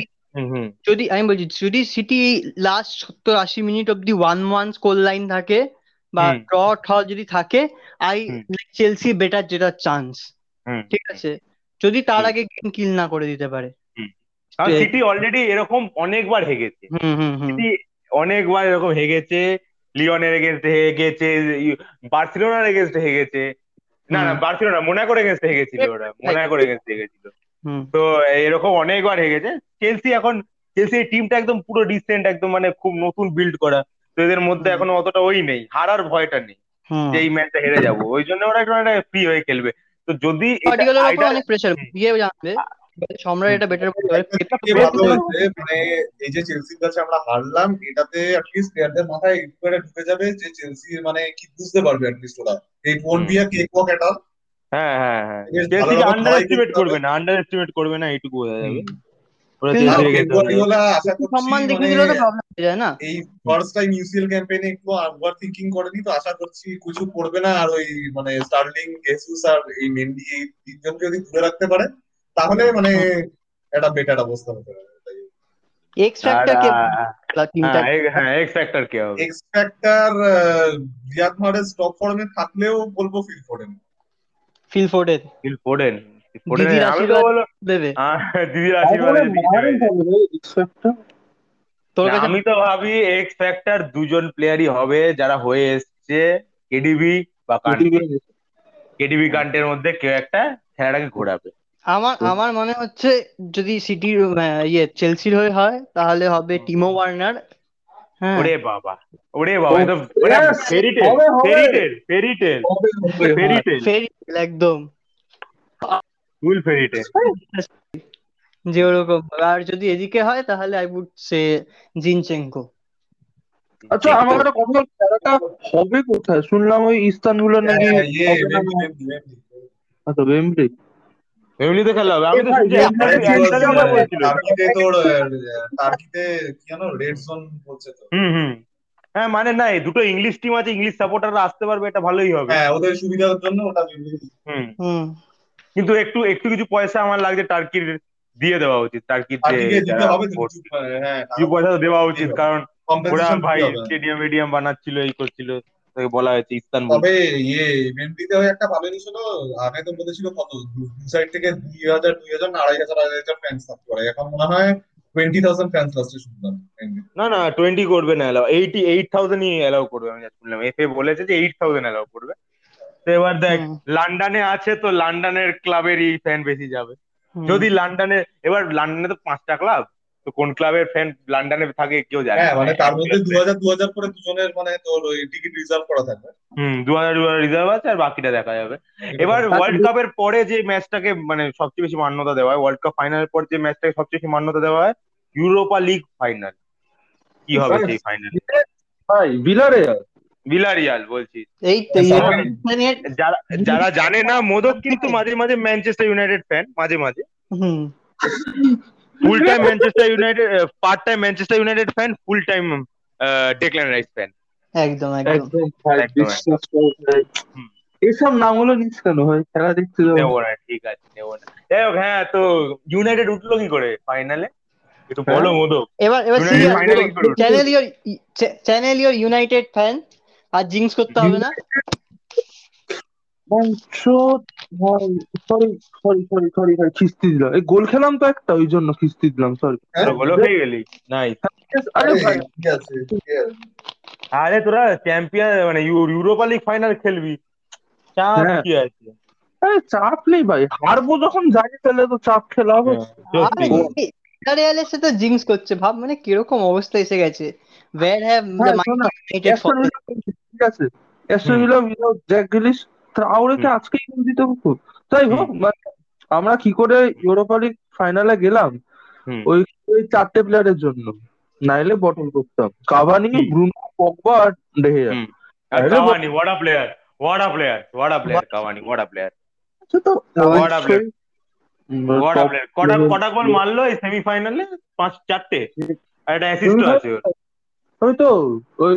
যদি আমি বলছি যদি সিটি লাস্ট সত্তর আশি মিনিট অব্দি ওয়ান ওয়ান স্কোর লাইন থাকে বা। ড্র ঠ যদি থাকে আই। চেলসি বেটার যেটা চান্স ঠিক আছে? যদি তার আগে গেম কিল না করে দিতে পারে। কারণ সিটি অলরেডি এরকম অনেকবার হেগেছে। হুম হুম হুম। সিটি অনেকবার এরকম হেগেছে লিওনের এগেনস্টে হেগেছে বার্সেলোনার এগেনস্টে হেগেছে। না না। বার্সেলোনা মোনাকোর এগেনস্টে হেগেছিল ওরা। মোনাকোর এগেনস্টে হেগেছিল। তো এরকম অনেকবার হেগেছে। চেলসি এখন চেলসি টিমটা একদম পুরো ডিসেন্ট একদম মানে খুব নতুন বিল্ড করা। তো এদের মধ্যে এখনও অতটা ওই নেই। হারার ভয়টা নেই যে এই ম্যাচটা হেরে যাব। ওই জন্য ওরা একটু ফ্রি হয়ে খেলবে। তো যদি অনেক প্রেসার সম্রাট এটা বেটার বলতে পারে। মানে এই যে চেলসির কাছে আমরা হারলাম এটাতে অ্যাটলিস্ট প্লেয়ারদের মাথায় একটু ঢুকে যাবে যে চেলসি মানে কি বুঝতে পারবে অ্যাটলিস্ট ওরা। এই ফোন দিয়ে কেক ওয়াক এটা। হ্যাঁ হ্যাঁ হ্যাঁ। চেলসিকে আন্ডার এস্টিমেট করবে না আন্ডার এস্টিমেট করবে না এইটুকু বোঝা যাবে। ওরা চেলসি রেখে সম্মান দেখে দিলে তো প্রবলেম হয়ে যায় না। এই ফার্স্ট টাইম ইউসিএল ক্যাম্পেইনে একটু থিংকিং করেনি তো আশা করছি কিছু করবে না। আর ওই মানে স্টার্লিং জেসুস আর এই মেন্ডি এই তিনজনকে যদি দূরে রাখতে পারে তাহলে মানে একটা বেটার অবস্থা হতে পারে। এক্স ফ্যাক্টর কে হ্যাঁ এক্স ফ্যাক্টর কে হবে। X factor Riyad Mahrez top ফর্মে থাকলেও বলব Phil Foden Phil Foden Phil Foden Foden আমি তো আশীর্বাদ বলো দেবে। দিদির আশীর্বাদ আমি তো ভাবি এক্স ফ্যাক্টর দুজন প্লেয়ারই হবে যারা হয়ে এসছে কেডিবি বা কেডিবি কান্টের মধ্যে কেউ একটা খেলাটাকে ঘোরাবে। আমার আমার মনে হচ্ছে যদি সিটির ইয়ে চেলসির হয়ে হয় তাহলে হবে টিমো ওয়ার্নার হ্যাঁ। ওরে বাবা ওরে বাবা এটা fairytale fairytale fairytale fairytale fairy একদম। ফুল ফেরিটেল যে ওরকম আর যদি এদিকে হয় তাহলে আই উড সে জিনচেঙ্কো আচ্ছা আমার একটা কথা খেলাটা হবে কোথায়? শুনলাম ওই ইস্তানবুল নাকি আচ্ছা বেমব্লি ফ্যামিলিতে খেলা হবে। আমি তো টার্কিতে তোর টার্কিতে কি জানো রেড জোন বলছে তো। হুম হুম। হ্যাঁ মানে না দুটো ইংলিশ টিম আছে ইংলিশ সাপোর্টাররা আসতে পারবে এটা ভালোই হবে। হ্যাঁ ওদের সুবিধার জন্য ওটা হুম। হুম। কিন্তু একটু একটু কিছু পয়সা আমার লাগছে টার্কির দিয়ে দেওয়া উচিত টার্কির যে কিছু পয়সা দেওয়া উচিত কারণ ওরা ভাই স্টেডিয়াম মিডিয়াম বানাচ্ছিল এই করছিল। বলা হয়েছে ইস্তানবুল। তবে ইয়ে মেন্ডিতে ওই একটা ভালো জিনিস হলো আগে তো বলেছিল কত দু সাইড থেকে দুই হাজার দুই হাজার আড়াই হাজার আড়াই হাজার ফ্যান্স থাকতে পারে এখন মনে হয় টোয়েন্টি থাউজেন্ড ফ্যান্স লাস্টে শুনলাম না না টোয়েন্টি করবে না এলাও এইটি এইট থাউজেন্ডই এলাও করবে আমি শুনলাম এফ এ বলেছে যে এইট থাউজেন্ড এলাও করবে। তো এবার দেখ লন্ডনে আছে তো লন্ডনের ক্লাবেরই ফ্যান বেশি যাবে। যদি লন্ডনে এবার লন্ডনে তো পাঁচটা ক্লাব তো কোন ক্লাবের ফ্যান লন্ডনে থাকে কেউ জানে হ্যাঁ মানে তার মধ্যে দু হাজার দু হাজার করে দুজনের মানে তোর ওই টিকিট রিজার্ভ করা থাকবে। হুম দু হাজার রিজার্ভ আছে আর বাকিটা দেখা যাবে। এবার ওয়ার্ল্ড কাপের পরে যে ম্যাচটাকে মানে সবচেয়ে বেশি মান্যতা দেওয়া হয় ওয়ার্ল্ড কাপ ফাইনালের পর যে ম্যাচটাকে সবচেয়ে বেশি মান্যতা দেওয়া হয় ইউরোপা লিগ ফাইনাল কি হবে সেই ফাইনাল ভাই বিলারিয়াল বিলারিয়াল বলছি। এই যারা যারা জানে না মোদক কিন্তু মাঝে মাঝে ম্যানচেস্টার ইউনাইটেড ফ্যান মাঝে মাঝে। হুম। Full time Manchester United part time Manchester United fan full time Declan Rice fan একদম। একদম এইসব নামগুলো নিস কেন ভাই? খেলা দেখতে নেব না ঠিক আছে নেব না। যাই হোক হ্যাঁ তো ইউনাইটেড উঠল কি করে ফাইনালে একটু বলো মোদক। এবার এবার channel your channel your United fan আর জিংস করতে হবে না? সরি সরি সরি সরি ভাই খিস্তি দিলাম এই গোল খেলাম তো একটা ওই জন্য খিস্তি দিলাম সরি গোলও খেয়ে গেলি। নাই আরে ভাই। আরে তোরা চ্যাম্পিয়ন মানে ইউরোপা লিগ ফাইনাল খেলবি। চাপ কি আছে? আরে চাপ নেই ভাই। হারবো যখন জানি তাহলে তো চাপ খেলা হবে। রিয়ালের সাথে জিংস করছে ভাব মানে কীরকম অবস্থা এসে গেছে। ওয়্যার হ্যাভ ঠিক আছে। Villa without Jack Grealish Traore আজকেই গোল দিতে হতো তাই হোক মানে আমরা কি করে ইউরোপা লিগ ফাইনালে গেলাম? ওই ওই চারটে প্লেয়ারের জন্য। নাইলে বটল করতাম। Cavani Bruno Pogba R De Gea Cavani what a player what a player what a player Cavani what a player আচ্ছা তো what a player what a player কটা কটা গোল মারলো এই সেমিফাইনালে পাঁচ চারটে। আর একটা অ্যাসিস্ট আছে ওর। ওই তো ওই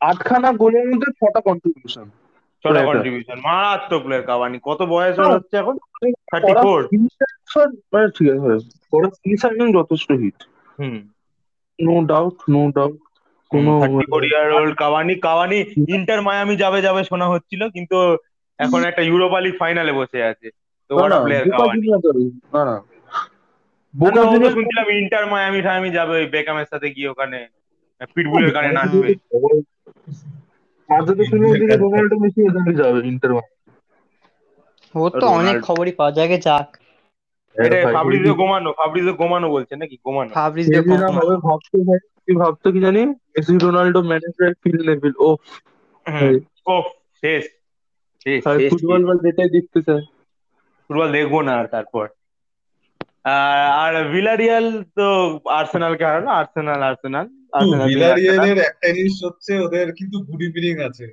আটখানা গোলের মধ্যে ছটা কন্ট্রিবিউশন ছটা কন্ট্রিবিউশন মারাত্মক প্লেয়ার কত বয়স হচ্ছে এখন? থার্টি ফোর মানে ঠিক আছে ওরা ফিনিশার যথেষ্ট hit hmm. No doubt no doubt কোনো four year old Inter Miami যাবে যাবে শোনা হচ্ছিল কিন্তু এখন একটা ইউরোপা লিগ ফাইনালে বসে আছে। তো ওটা প্লেয়ার কাভানি না না বোকা শুনছিলাম ইন্টার মায়ামি টায়ামি যাবে ওই বেকামের সাথে গিয়ে ওখানে পিটবুলের গানে নাচবে। আজ তো রোনাল্ডো মেসি ওখানে যাবে ইন্টার ও তো অনেক খবরই পাওয়া যায় যাক। এটা ভাই, ফাব্রিজো গোমানো ফাব্রিজো গোমানো বলছে নাকি? গোমানো ফাব্রিজ ভাবতো কি ভাবতো কি জানি? Messi Ronaldo manager Phil Neville ও। ও শেষ। ফুটবল বল যেটাই দেখতে চায়। ফুটবল দেখব না আর তারপর। আর আর ভিলারিয়াল তো আর্সেনালকে হারালো? আর্সেনাল আর্সেনাল ভিলারিয়ালের একটা জিনিস হচ্ছে ওদের কিন্তু গুড ইভিনিং আছে।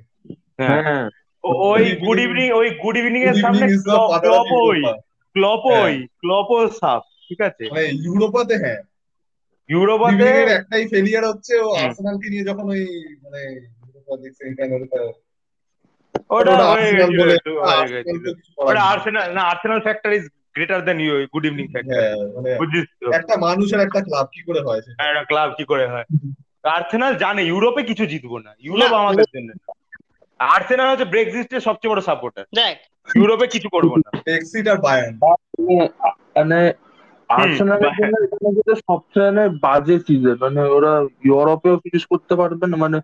হ্যাঁ। হ্যাঁ। ওই গুড ইভিনিং ওই গুড ইভিনিং এর সামনে ক্লপ ওই ক্লপ হ্যাঁ। ওই ক্লপ ও সাপ ঠিক আছে। মানে ইউরোপাতে হ্যাঁ। ইউরোপাতে একটাই ফেলিয়ার হচ্ছে ও আর্সেনালকে নিয়ে যখন ওই মানে ইউরোপা লিগ সেমিফাইনাল ওটা। আর্সেনাল না Arsenal factor is greater than you good evening হ্যাঁ মানে একটা মানুষের একটা ক্লাব কি করে হয় একটা ক্লাব কি করে হয়? আর্সেনাল জানে ইউরোপে কিছু জিতবো না ইউরোপ আমাদের জন্য আর্সেনাল হচ্ছে ব্রেক্সিটের সবচেয়ে বড় সাপোর্টার দেখ। ইউরোপে কিছু করব না। এক্সিট আর বায়ার্ন মানে আর্সেনালের জন্য এটা সবচেয়ে মানে বাজে সিজন মানে ওরা ইউরোপেও ফিনিশ করতে পারবে না মানে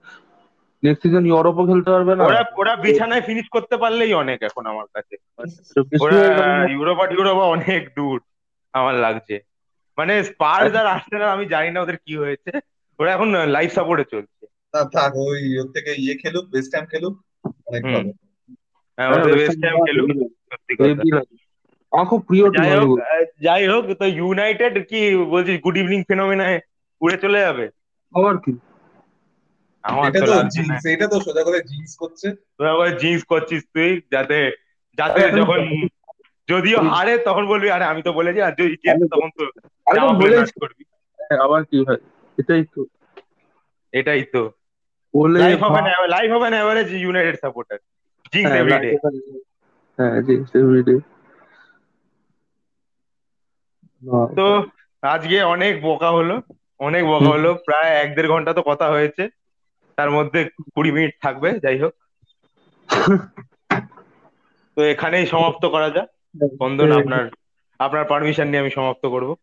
নেক্সট সিজন ইউরোপও খেলতে পারবে না? ওরা ওরা বিছানায় ফিনিশ করতে পারলেই অনেক এখন আমার কাছে। ওরা হয়ে গেল। না? ইউরোপা অনেক দূর আমার লাগছে। মানে স্পার্স আর আর্সেনাল আমি জানি না ওদের কি হয়েছে। ওরা এখন লাইফ সাপোর্টে চলছে। তা থাক ওই ওর থেকে ইয়ে খেলুক বেস্ট হ্যাম খেলুক অনেক। ভালো হ্যাঁ, হ্যাঁ, ওদের ওয়েস্ট হ্যাম খেলুক। আমার খুব প্রিয় টিম যাই হোক যাই হোক তো ইউনাইটেড কি বলছিস গুড ইভিনিং ফেনোমেনায় উড়ে চলে যাবে? আবার কি? এটা তো তো জিন্স এটা তো সোজা করে জিন্স করছে। তোরা আবার জিন্স করছিস তুই যাতে যাতে যখন যদিও হারে তখন বলবি আরে আমি তো বলেছি আর যদি জেতে তখন তো করবি। হ্যাঁ, আবার কি এটাই তো। এটাই তো। Life of an average United supporter jinx হ্যাঁ, এভরিডে হ্যাঁ এভরিডে তো আজকে অনেক বকা হলো অনেক বকা হলো প্রায় এক দেড় ঘণ্টা তো কথা হয়েছে। তার মধ্যে কুড়ি মিনিট থাকবে যাই হোক। তো এখানেই সমাপ্ত করা যাক। বন্ধন আপনার আপনার পারমিশন নিয়ে আমি সমাপ্ত করব।